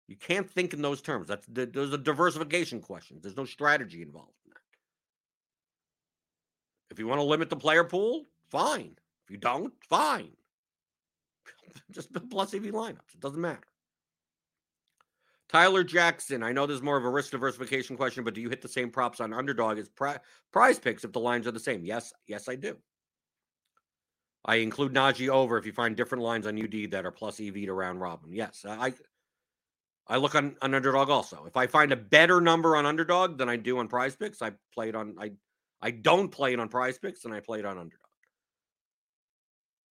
you can't think in those terms. That's those are diversification questions. There's no strategy involved. If you want to limit the player pool, fine. If you don't, fine. Just plus EV lineups. It doesn't matter. Tyler Jackson, I know there's more of a risk diversification question, but do you hit the same props on underdog as pri- prize picks if the lines are the same? Yes, yes, I do. I include Najee over if you find different lines on UD that are plus EV to round robin. Yes, I I look on, on underdog also. If I find a better number on underdog than I do on prize picks, I play it on I I don't play it on prize picks and I play it on underdog.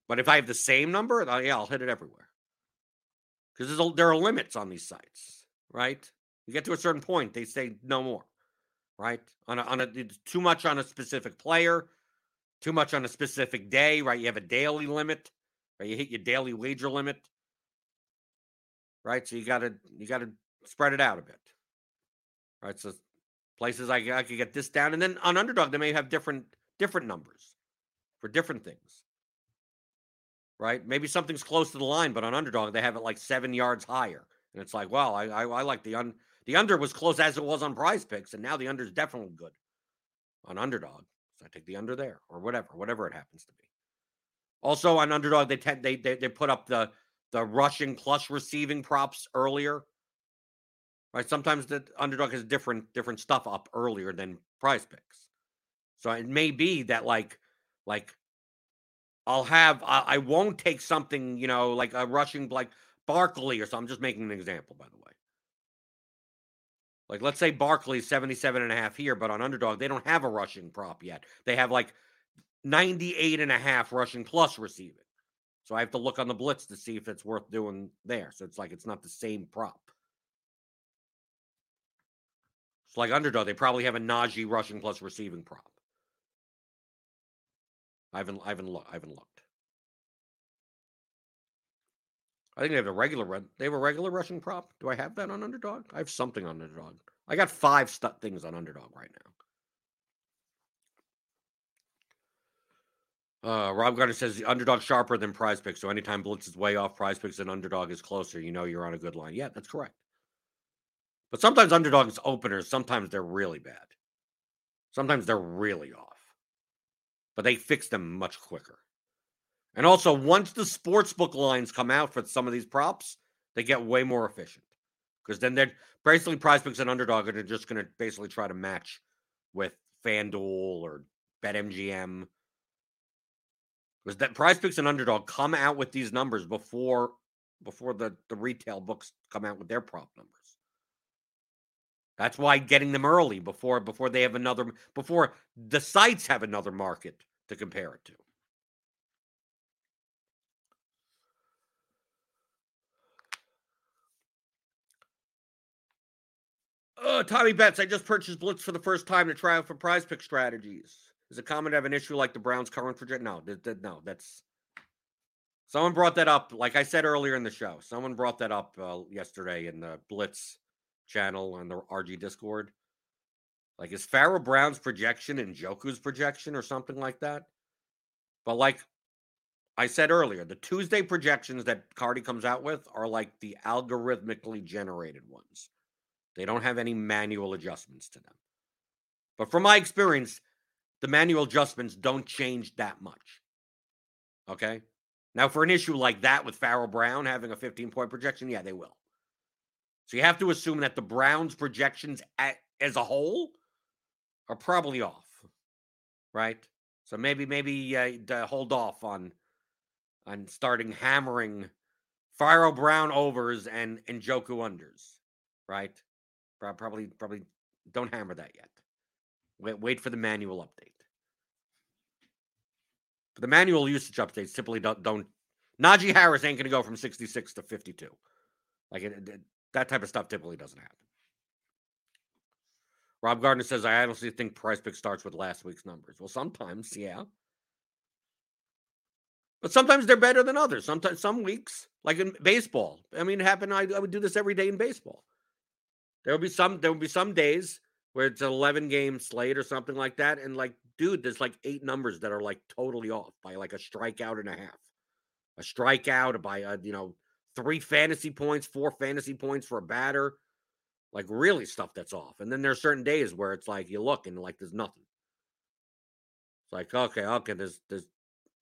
But if I have the same number, yeah, I'll hit it everywhere. Because there are limits on these sites right? You get to a certain point, they say no more, right? On a, on a too much on a specific player, too much on a specific day, right? You have a daily limit, right? You hit your daily wager limit, right? So you got to you got to spread it out a bit, right? So places I, I could get this down, and then on underdog they may have different different numbers for different things, right? Maybe something's close to the line, but on underdog they have it like seven yards higher and it's like, well, I I, I like the un the under was close as it was on prize picks, and now the under is definitely good on underdog. So I take the under there or whatever, whatever it happens to be. Also on underdog, they tend they they, they put up the the rushing plus receiving props earlier. Right. Sometimes the underdog has different different stuff up earlier than prize picks. So it may be that like like I'll have I, I won't take something, you know, like a rushing like Barkley or something. I'm just making an example, by the way. Like, let's say Barkley's 77 and a half here, but on underdog, they don't have a rushing prop yet. They have like 98 and a half rushing plus receiving. So I have to look on the blitz to see if it's worth doing there. So it's like it's not the same prop. It's like underdog. They probably have a Najee rushing plus receiving prop. I haven't I haven't looked I haven't looked. I think they have a regular run. They have a regular rushing prop. Do I have that on underdog? I have something on underdog. I got five things on underdog right now. Uh, Rob Gardner says the underdog sharper than prize picks. So anytime blitz is way off prize picks and underdog is closer, you know you're on a good line. Yeah, that's correct. But sometimes underdogs openers, sometimes they're really bad. Sometimes they're really off. But they fix them much quicker. And also, once the sports book lines come out for some of these props, they get way more efficient because then they're basically prize picks and underdog are just going to basically try to match with FanDuel or BetMGM. Because that prize picks and underdog come out with these numbers before before the, the retail books come out with their prop numbers. That's why getting them early before before they have another before the sites have another market to compare it to. Oh, Tommy Betts, I just purchased Blitz for the first time to try out for prize pick strategies. Is it common to have an issue like the Browns' current project? No, th- th- no, that's someone brought that up. Like I said earlier in the show, someone brought that up uh, yesterday in the Blitz channel on the RG Discord. Like, is Pharaoh Brown's projection and Njoku's projection or something like that? But like I said earlier, the Tuesday projections that Cardi comes out with are like the algorithmically generated ones. They don't have any manual adjustments to them. But from my experience, the manual adjustments don't change that much. Okay. Now, for an issue like that with Pharaoh Brown having a 15 point projection, yeah, they will. So you have to assume that the Browns' projections at, as a whole are probably off, right? So maybe maybe uh, hold off on on starting hammering Pharaoh Brown overs and and Njoku unders, right? Probably, probably don't hammer that yet. Wait, wait for the manual update. The manual usage updates typically don't, don't Najee Harris ain't going to go from 66 to 52. Like it, it, that type of stuff typically doesn't happen. Rob Gardner says, I honestly think price pick starts with last week's numbers. Well, sometimes, yeah. But sometimes they're better than others. Sometimes, some weeks, like in baseball. I mean, it happened. I, I would do this every day in baseball. There will be some. There will be some days where it's an eleven game slate or something like that, and like, dude, there's like eight numbers that are like totally off by like a strikeout and a half, a strikeout by a you know three fantasy points, four fantasy points for a batter, like really stuff that's off. And then there are certain days where it's like you look and like there's nothing. It's like okay, okay, there's there's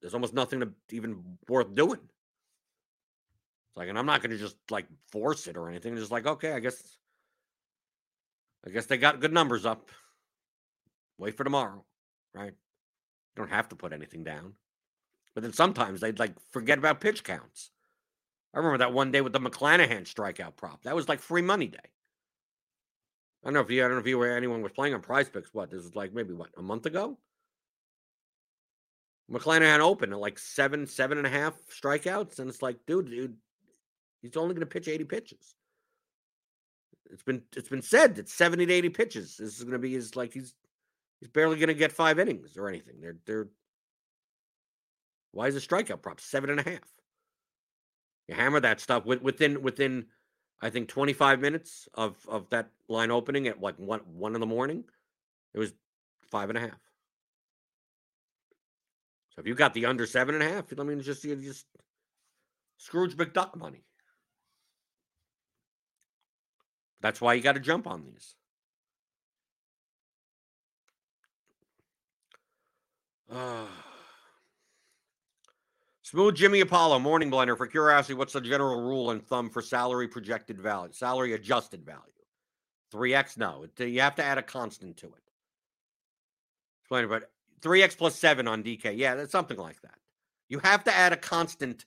there's almost nothing to even worth doing. It's like, and I'm not to just like force it or anything. It's just like, okay, I guess, I guess they got good numbers up. Wait for tomorrow, right? You don't have to put anything down. But then sometimes they'd like forget about pitch counts. I remember that one day with the McClanahan strikeout prop. That was like free money day. I don't know if you, I don't know if you or anyone was playing on Prize Picks. What this was like, maybe what a month ago. McClanahan opened at like seven, seven and a half strikeouts, and it's like, dude, dude, he's only going to pitch eighty pitches. It's been it's been said that seventy to eighty pitches. This is going to be his like he's he's barely going to get five innings or anything. They're they're why is a strikeout prop seven and a half? You hammer that stuff within within I think twenty five minutes of of that line opening at like one one in the morning. It was five and a half. So if you got the under seven and a half, I mean, just you just Scrooge McDuck money. That's why you got to jump on these. Uh, Smooth Jimmy Apollo, Morning Blender. For curiosity, what's the general rule and thumb for salary projected value, salary adjusted value? 3x? No. You have to add a constant to it. Explain it, but 3x plus 7 on DK. Yeah, that's something like that. You have to add a constant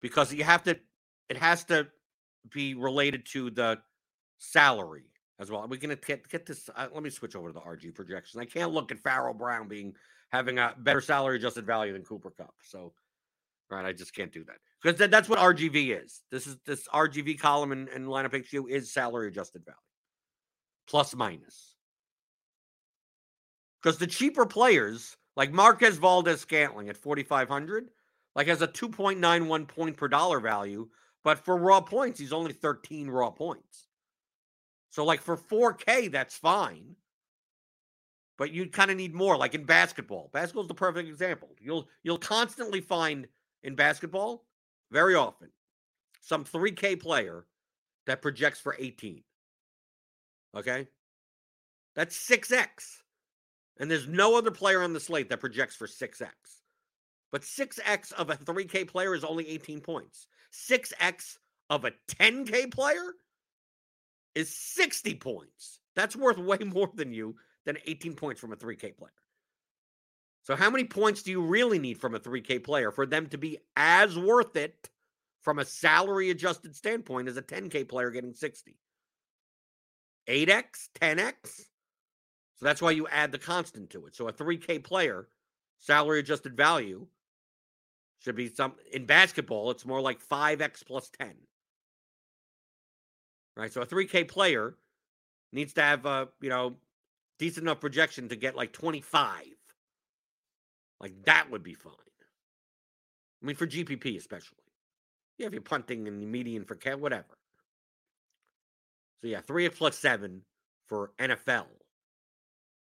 because you have to, it has to be related to the salary as well. We're going to get, get this. Uh, let me switch over to the RG projection. I can't look at Pharaoh Brown being having a better salary adjusted value than Cooper Kupp. So, right, I just can't do that because that, that's what RGV is. This is this RGV column and, and lineup HQ is salary adjusted value plus minus. Because the cheaper players, like Marquez Valdes Scantling at 4,500, like has a 2.91 point per dollar value, but for raw points, he's only 13 raw points. So, like for 4K, that's fine. But you kind of need more, like in basketball. Basketball's the perfect example. You'll you'll constantly find in basketball, very often, some 3K player that projects for 18. Okay? That's 6x. And there's no other player on the slate that projects for 6x. But 6x of a 3K player is only 18 points. 6x of a 10K player is 60 points. That's worth way more than you than 18 points from a 3K player. So, how many points do you really need from a 3K player for them to be as worth it from a salary adjusted standpoint as a 10K player getting 60? 8x, 10x? So that's why you add the constant to it. So a 3K player, salary adjusted value, should be some in basketball, it's more like 5x plus 10. Right? So a 3K player needs to have a, you know, decent enough projection to get like 25. Like that would be fine. I mean, for GPP especially. Yeah, if you're punting and the median for cat, whatever. So yeah, three plus seven for NFL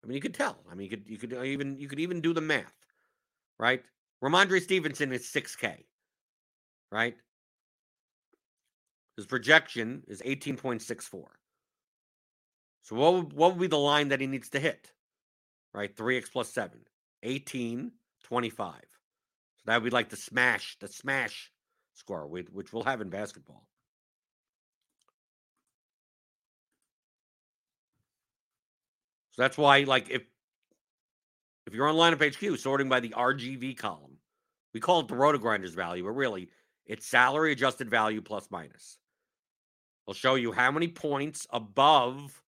I mean, you could tell. I mean, you could you could uh, even you could even do the math, right? Rhamondre Stevenson is 6K, right? His projection is 18.64. So what would, what would be the line that he needs to hit? Right? 3x plus 7. 18, 25. So that would be like the smash, the smash score, which we'll have in basketball. So that's why, like, if if you're on lineup HQ sorting by the RGV column, we call it the Roto Grinders value, but really it's salary adjusted value plus minus. I'll show you how many points above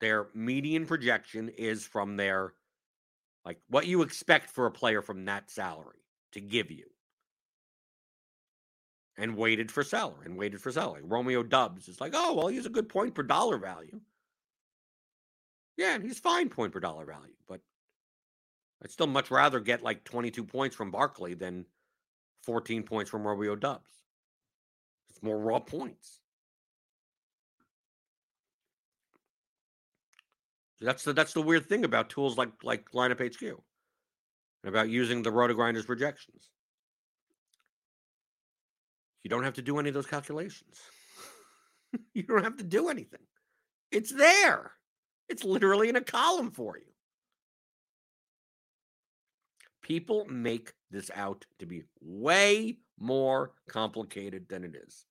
their median projection is from their like what you expect for a player from that salary to give you. And waited for salary and waited for salary. Romeo Doubs is like, oh, well, he's a good point per dollar value. Yeah, and he's fine point per dollar value, but I'd still much rather get like 22 points from Barkley than 14 points from Romeo Doubs. It's more raw points. That's the that's the weird thing about tools like like lineup HQ and about using the RotoGrinders projections. You don't have to do any of those calculations. you don't have to do anything. It's there. It's literally in a column for you. People make this out to be way more complicated than it is.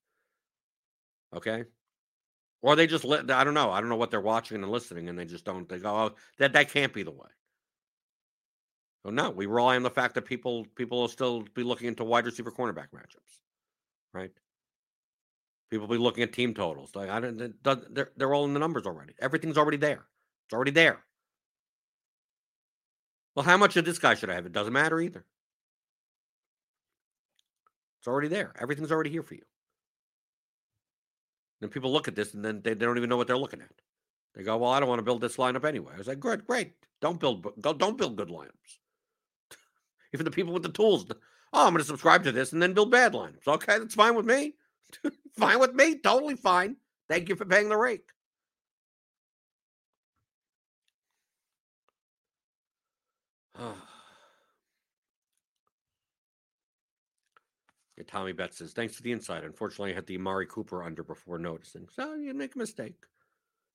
Okay? Or they just let I don't know. I don't know what they're watching and listening, and they just don't. They go, "Oh, that that can't be the way." So no, we rely on the fact that people people will still be looking into wide receiver cornerback matchups, right? People be looking at team totals. Like I don't, they're they're all in the numbers already. Everything's already there. It's already there. Well, how much of this guy should I have? It doesn't matter either. It's already there. Everything's already here for you. Then people look at this and then they, they don't even know what they're looking at. They go, "Well, I don't want to build this lineup anyway." I was like, "Great, great. Don't build don't build good lineups." Even the people with the tools, oh, I'm going to subscribe to this and then build bad lineups. Okay, that's fine with me. fine with me. Totally fine. Thank you for paying the rake. Ah. Tommy Betts says, thanks for the insight. Unfortunately, I had the Amari Cooper under before noticing. So you make a mistake,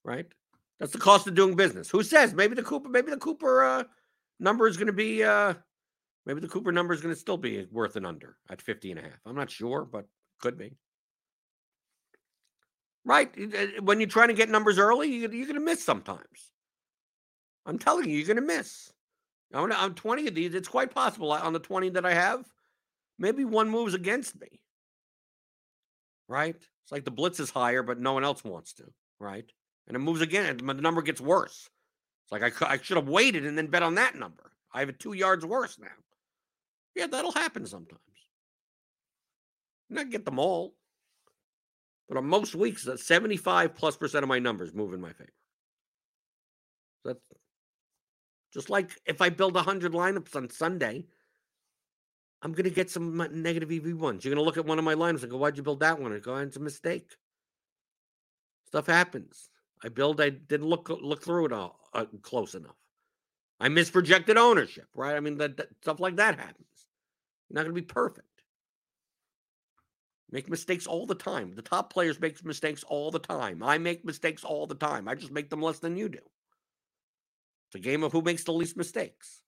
right? That's the cost of doing business. Who says maybe the Cooper, maybe the Cooper uh, number is going to be, uh, maybe the Cooper number is going to still be worth an under at 50 and a half. I'm not sure, but could be. Right? When you're trying to get numbers early, you're going to miss sometimes. I'm telling you, you're going to miss. I'm, on 20 of these. It's quite possible on the 20 that I have maybe one moves against me. Right? It's like the blitz is higher, but no one else wants to. Right? And it moves again, and the number gets worse. It's like I, I should have waited and then bet on that number. I have it two yards worse now. Yeah, that'll happen sometimes. Not get them all, but on most weeks, 75 plus percent of my numbers move in my favor. That's just like if I build 100 lineups on Sunday, I'm going to get some negative EV ones. You're going to look at one of my lines and go, why'd you build that one? Go, it's a mistake. Stuff happens. I build, I didn't look look through it all uh, close enough. I misprojected ownership, right? I mean, that, that stuff like that happens. You're not going to be perfect. Make mistakes all the time. The top players make mistakes all the time. I make mistakes all the time. I just make them less than you do. It's a game of who makes the least mistakes.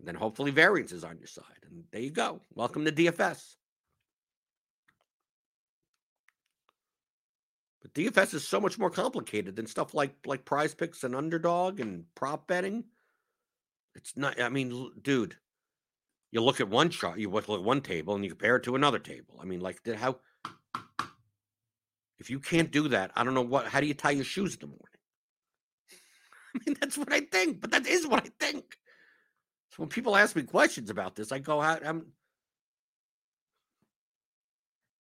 And then hopefully variance is on your side. And there you go. Welcome to DFS. But DFS is so much more complicated than stuff like like prize picks and underdog and prop betting. It's not, I mean, dude, you look at one chart, you look at one table and you compare it to another table. I mean, like how if you can't do that, I don't know what how do you tie your shoes in the morning? I mean, that's what I think, but that is what I think. When people ask me questions about this, I go, I'm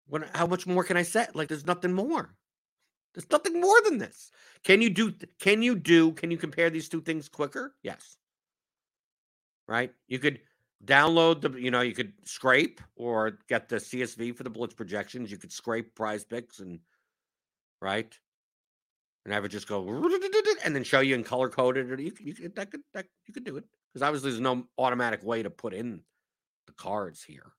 when how much more can I say? Like there's nothing more. There's nothing more than this. Can you do can you do can you compare these two things quicker? Yes. Right? You could download the you know, you could scrape or get the CSV for the blitz projections. You could scrape prize picks and right? And have it just go and then show you in color coded you, you that could that you could do it because obviously there's no automatic way to put in the cards here.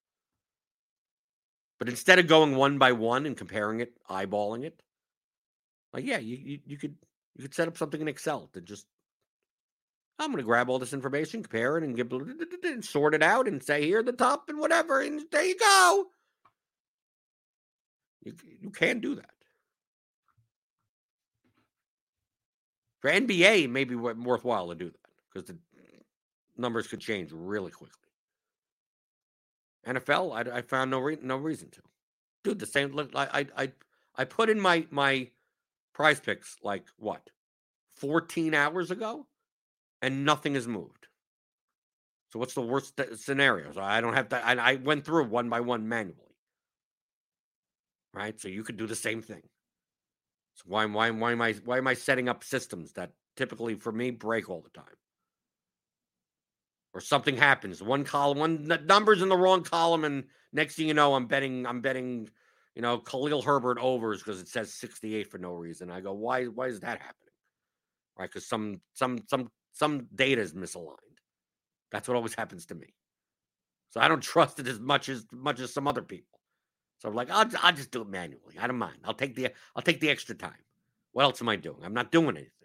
But instead of going one by one and comparing it, eyeballing it, like yeah, you you, you could you could set up something in Excel to just I'm going to grab all this information, compare it, and give and sort it out, and say here the top and whatever, and there you go. You you can do that. For NBA, it may be worthwhile to do that because the numbers could change really quickly. NFL, I, I found no re- no reason to. Dude, the same. Look, I I I put in my my prize picks like what, fourteen hours ago, and nothing has moved. So what's the worst scenario? So I don't have to. I, I went through one by one manually, right? So you could do the same thing. So why why why am I why am I setting up systems that typically for me break all the time? Or something happens, one column, one numbers in the wrong column, and next thing you know, I'm betting I'm betting, you know, Khalil Herbert overs because it says 68 for no reason. I go, why why is that happening? Right? Because some some some some data is misaligned. That's what always happens to me. So I don't trust it as much as much as some other people. So I'm like, I'll, I'll just do it manually. I don't mind. I'll take the I'll take the extra time. What else am I doing? I'm not doing anything.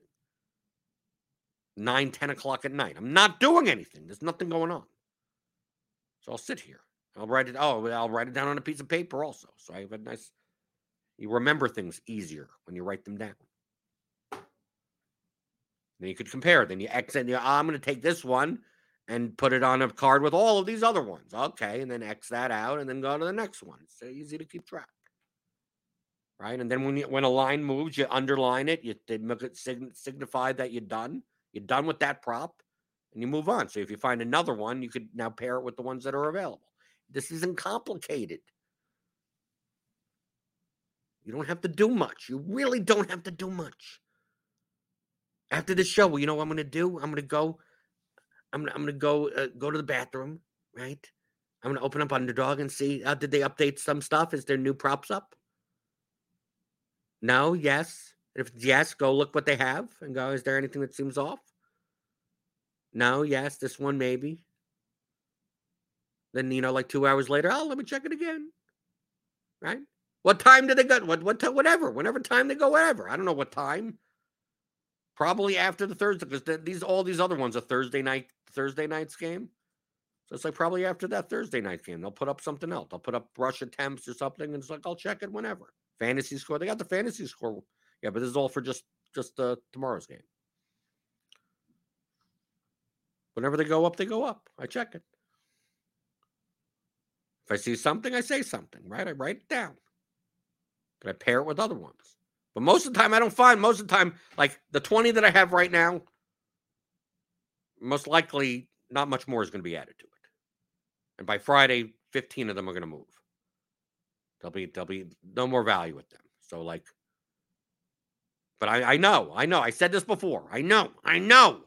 Nine, 10 o'clock at night. I'm not doing anything. There's nothing going on. So I'll sit here. I'll write it. Oh, I'll write it down on a piece of paper also. So I have a nice. You remember things easier when you write them down. Then you could compare. Then you X and you, ah, I'm going to take this one and put it on a card with all of these other ones. Okay. And then X that out and then go to the next one. It's so easy to keep track. Right. And then when you, when a line moves, you underline it. You make it signify that you're done. You're done with that prop and you move on. So if you find another one, you could now pair it with the ones that are available. This isn't complicated. You don't have to do much. You really don't have to do much. After the show, you know what I'm going to do? I'm going to go. I'm gonna, I'm going to go uh, go to the bathroom, right? I'm going to open up Underdog and see. Uh, did they update some stuff? Is there new props up? No. Yes. If yes, go look what they have and go. Is there anything that seems off? No. Yes. This one maybe. Then you know, like two hours later, oh, let me check it again. Right? What time did they go? What what whatever? Whenever time they go, whatever. I don't know what time. Probably after the Thursday, because these all these other ones are Thursday night, Thursday night's game. So it's like probably after that Thursday night game, they'll put up something else. They'll put up rush attempts or something, and it's like I'll check it whenever. Fantasy score, they got the fantasy score. Yeah, but this is all for just just uh, tomorrow's game. Whenever they go up, they go up. I check it. If I see something, I say something, right? I write it down. Can I pair it with other ones? But most of the time, I don't find. Most of the time, like the 20 that I have right now, most likely not much more is going to be added to it. And by Friday, 15 of them are going to move. There'll be there'll be no more value with them. So like, but I, I know, I know. I said this before. I know, I know.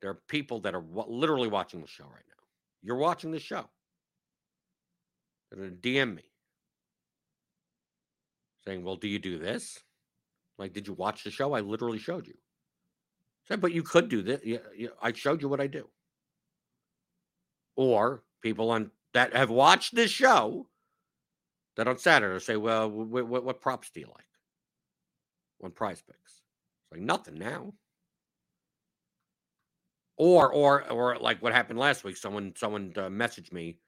There are people that are w- literally watching the show right now. You're watching the show. They're going to DM me saying, Well, do you do this? Like, did you watch the show? I literally showed you. said, but you could do this. I showed you what I do. Or people on that have watched this show that on Saturday say, Well, what, what, what props do you like? One prize picks. It's like nothing now. Or or or like what happened last week. Someone someone uh, messaged me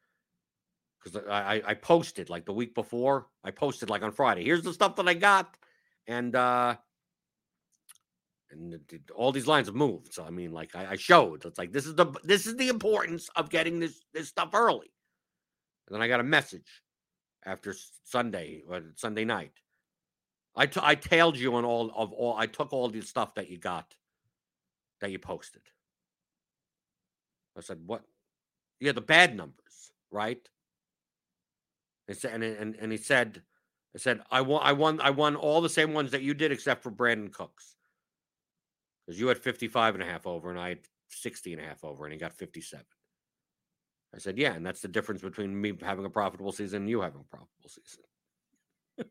because I, I posted like the week before. I posted like on Friday. Here's the stuff that I got, and uh and all these lines have moved. So I mean, like I, I showed. It's like this is the this is the importance of getting this this stuff early. And then I got a message after Sunday or Sunday night. I, t- I tailed you on all of all. I took all the stuff that you got that you posted. I said, "What? Yeah, the bad numbers, right?" Said, and, and and he said, "I said I won, I won, I won all the same ones that you did, except for Brandin Cooks, because you had 55 and a half over, and I had 60 and a half over, and he got 57." I said, "Yeah, and that's the difference between me having a profitable season and you having a profitable season."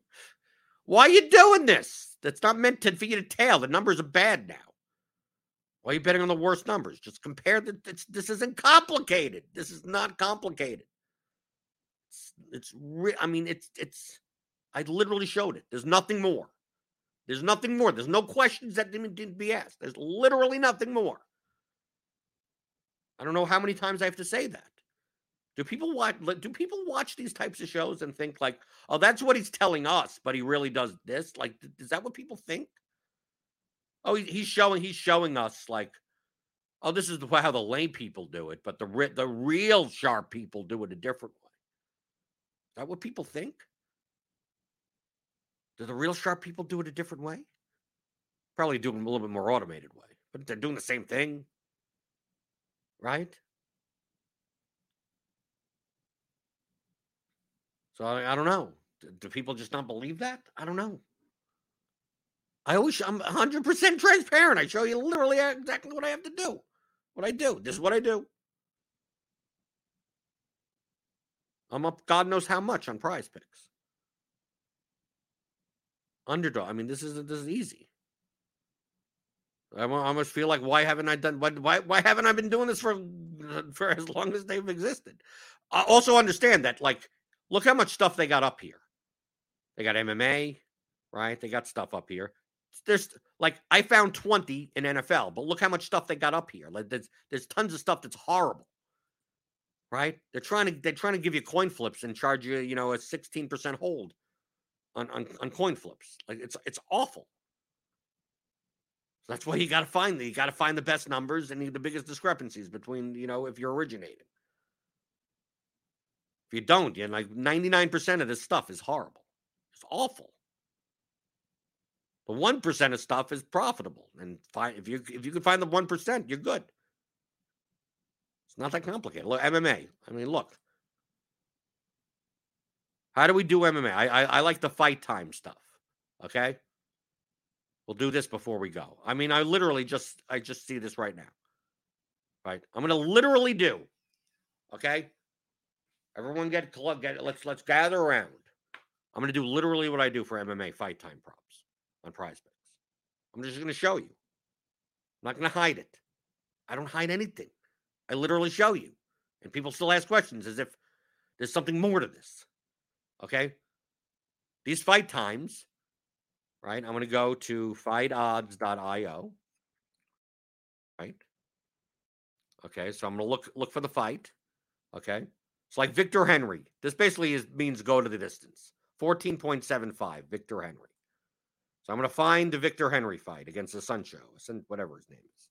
Why are you doing this? That's not meant to, for you to tail. The numbers are bad now. Why are you betting on the worst numbers? Just compare the. this isn't complicated. This is not complicated. It's, it's re- I mean, it's it's. I literally showed it. There's nothing more. There's nothing more. There's no questions that didn't, didn't be asked. There's literally nothing more. I don't know how many times I have to say that. Do people watch? Do people watch these types of shows and think like, "Oh, that's what he's telling us," but he really does this? Like, is that what people think? Oh, he's showing he's showing us like, oh, this is how the lame people do it, but the the real sharp people do it a different way. Is that what people think? Do the real sharp people do it a different way? Probably do doing a little bit more automated way, but they're doing the same thing, right? So I, I don't know. Do, do people just not believe that? I don't know. I always I'm 100% transparent. I show you literally exactly what I have to do. What I do. This is what I do. I'm up God knows how much on prize picks. Underdog. I mean, this is this is easy. I almost feel like why haven't I done why why haven't I been doing this for for as long as they've existed? I also understand that like look how much stuff they got up here. They got MMA, right? They got stuff up here. There's like I found 20 in NFL, but look how much stuff they got up here. Like there's there's tons of stuff that's horrible. Right? They're trying to they're trying to give you coin flips and charge you, you know, a 16% hold on, on, on coin flips. Like it's it's awful. That's why you got to find the you got to find the best numbers and the biggest discrepancies between you know if you're originating. If you don't, you know, like 99% of this stuff is horrible. It's awful. The one percent of stuff is profitable, and if you if you can find the one percent, you're good. It's not that complicated. Look, MMA. I mean, look. How do we do MMA? I, I, I like the fight time stuff. Okay. We'll do this before we go. I mean, I literally just I just see this right now. Right. I'm gonna literally do. Okay. Everyone get club, get let's let's gather around. I'm gonna do literally what I do for MMA fight time props on PrizePicks. I'm just going to show you. I'm not going to hide it. I don't hide anything. I literally show you. And people still ask questions as if there's something more to this. Okay? These fight times, right? I'm going to go to fightodds.io. Right? Okay, so I'm going to look look for the fight. Okay? It's like Victor Henry. This basically is means go to the distance. 14.75 Victor Henry. So I'm going to find the Victor Henry fight against the Suncho, whatever his name is.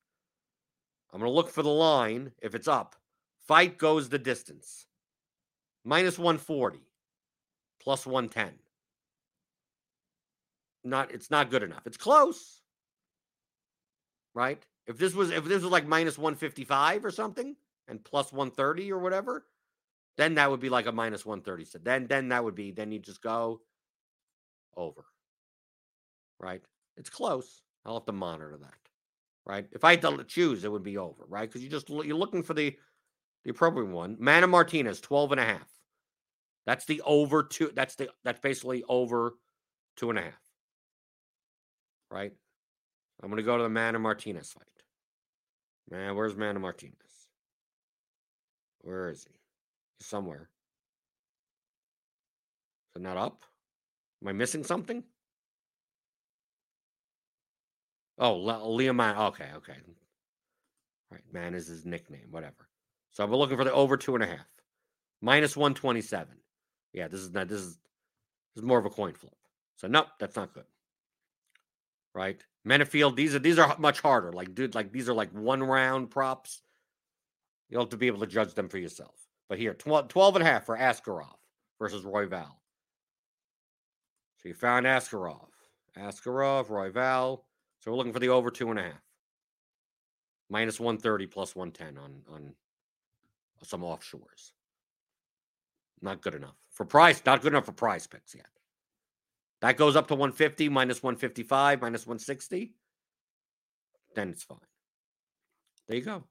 I'm going to look for the line. If it's up, fight goes the distance. Minus 140, plus 110. Not, it's not good enough. It's close, right? If this was, if this was like minus 155 or something, and plus 130 or whatever, then that would be like a minus 130. So then, then that would be, then you just go over right? It's close. I'll have to monitor that, right? If I had to choose, it would be over, right? Because you just you're looking for the the appropriate one. Mana Martinez, 12 and a half. That's the over two. That's the that's basically over two and a half. Right? I'm gonna go to the Mana Martinez fight. Man, where's Mana Martinez? Where is he? Somewhere. Is it not up? Am I missing something? Oh, Liam Man. Okay, okay. All right, man is his nickname, whatever. So we're looking for the over two and a half. Minus 127. Yeah, this is not this is this is more of a coin flip. So nope, that's not good. Right? Menifield, these are these are much harder. Like, dude, like these are like one round props. You'll have to be able to judge them for yourself. But here, 12, 12 and a half for Askarov versus Royval. So you found Askarov. Askarov, Royval. So we're looking for the over two and a half. Minus 130 plus 110 on on some offshores. Not good enough. For price, not good enough for PrizePicks yet. That goes up to 150, minus 155, minus 160. Then it's fine. There you go.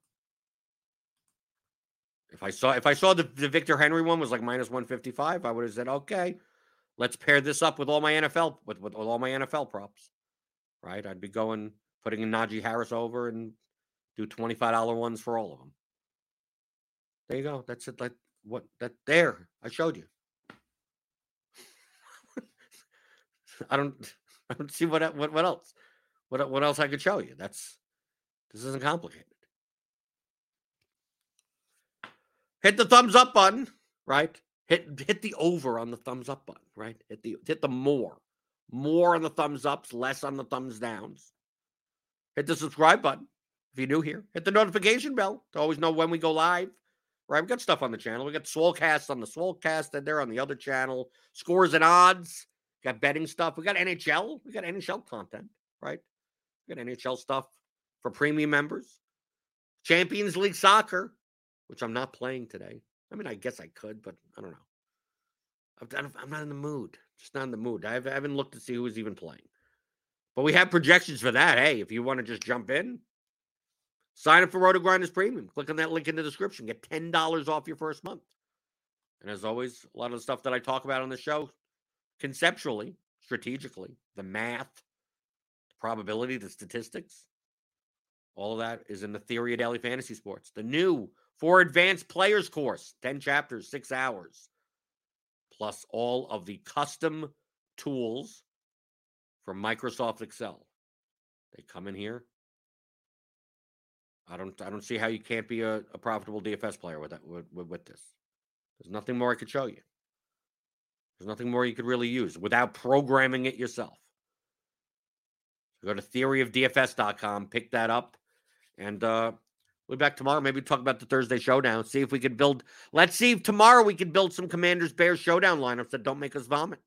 If I saw if I saw the, the Victor Henry one was like minus 155, I would have said, okay, let's pair this up with all my NFL with, with all my NFL props right? I'd be going putting in Najee Harris over and do twenty five dollar ones for all of them. There you go. That's it. Like what that there. I showed you. I don't. I don't see what what what else. What what else I could show you? That's this isn't complicated. Hit the thumbs up button, right? Hit hit the over on the thumbs up button, right? Hit the hit the more. More on the thumbs ups, less on the thumbs downs. Hit the subscribe button if you're new here. Hit the notification bell to always know when we go live. Right, we got stuff on the channel. We got Swolecast on the Swolecast, and they're on the other channel. Scores and odds. Got betting stuff. We got NHL. We got NHL content. Right. We got NHL stuff for premium members. Champions League soccer, which I'm not playing today. I mean, I guess I could, but I don't know. I've done. I'm not in the mood. Just not in the mood. I haven't looked to see who's even playing. But we have projections for that. Hey, if you want to just jump in, sign up for RotoGrinders Premium. Click on that link in the description. Get $10 off your first month. And as always, a lot of the stuff that I talk about on the show, conceptually, strategically, the math, the probability, the statistics, all of that is in the Theory of Daily Fantasy Sports. The new for advanced players course, 10 chapters, six hours, plus all of the custom tools from Microsoft Excel. They come in here. I don't I don't see how you can't be a, a profitable DFS player with that with, with, with this. There's nothing more I could show you. There's nothing more you could really use without programming it yourself. So go to theoryofdfs.com, pick that up, and uh, we'll be back tomorrow. Maybe talk about the Thursday showdown. See if we could build. Let's see if tomorrow we can build some Commanders Bears showdown lineups that don't make us vomit.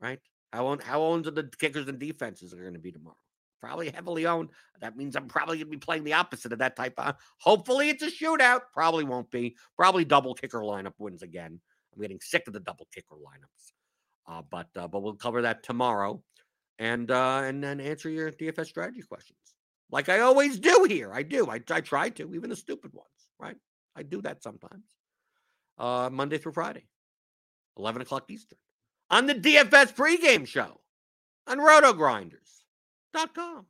Right? How owned, how owned are the kickers and defenses are going to be tomorrow? Probably heavily owned. That means I'm probably going to be playing the opposite of that type of. Hopefully, it's a shootout. Probably won't be. Probably double kicker lineup wins again. I'm getting sick of the double kicker lineups. Uh, but uh, but we'll cover that tomorrow, and uh, and then answer your DFS strategy questions like I always do here. I do. I, I try to, even the stupid ones, right? I do that sometimes. Uh, Monday through Friday, 11 o'clock Eastern, on the DFS pregame show on rotogrinders.com.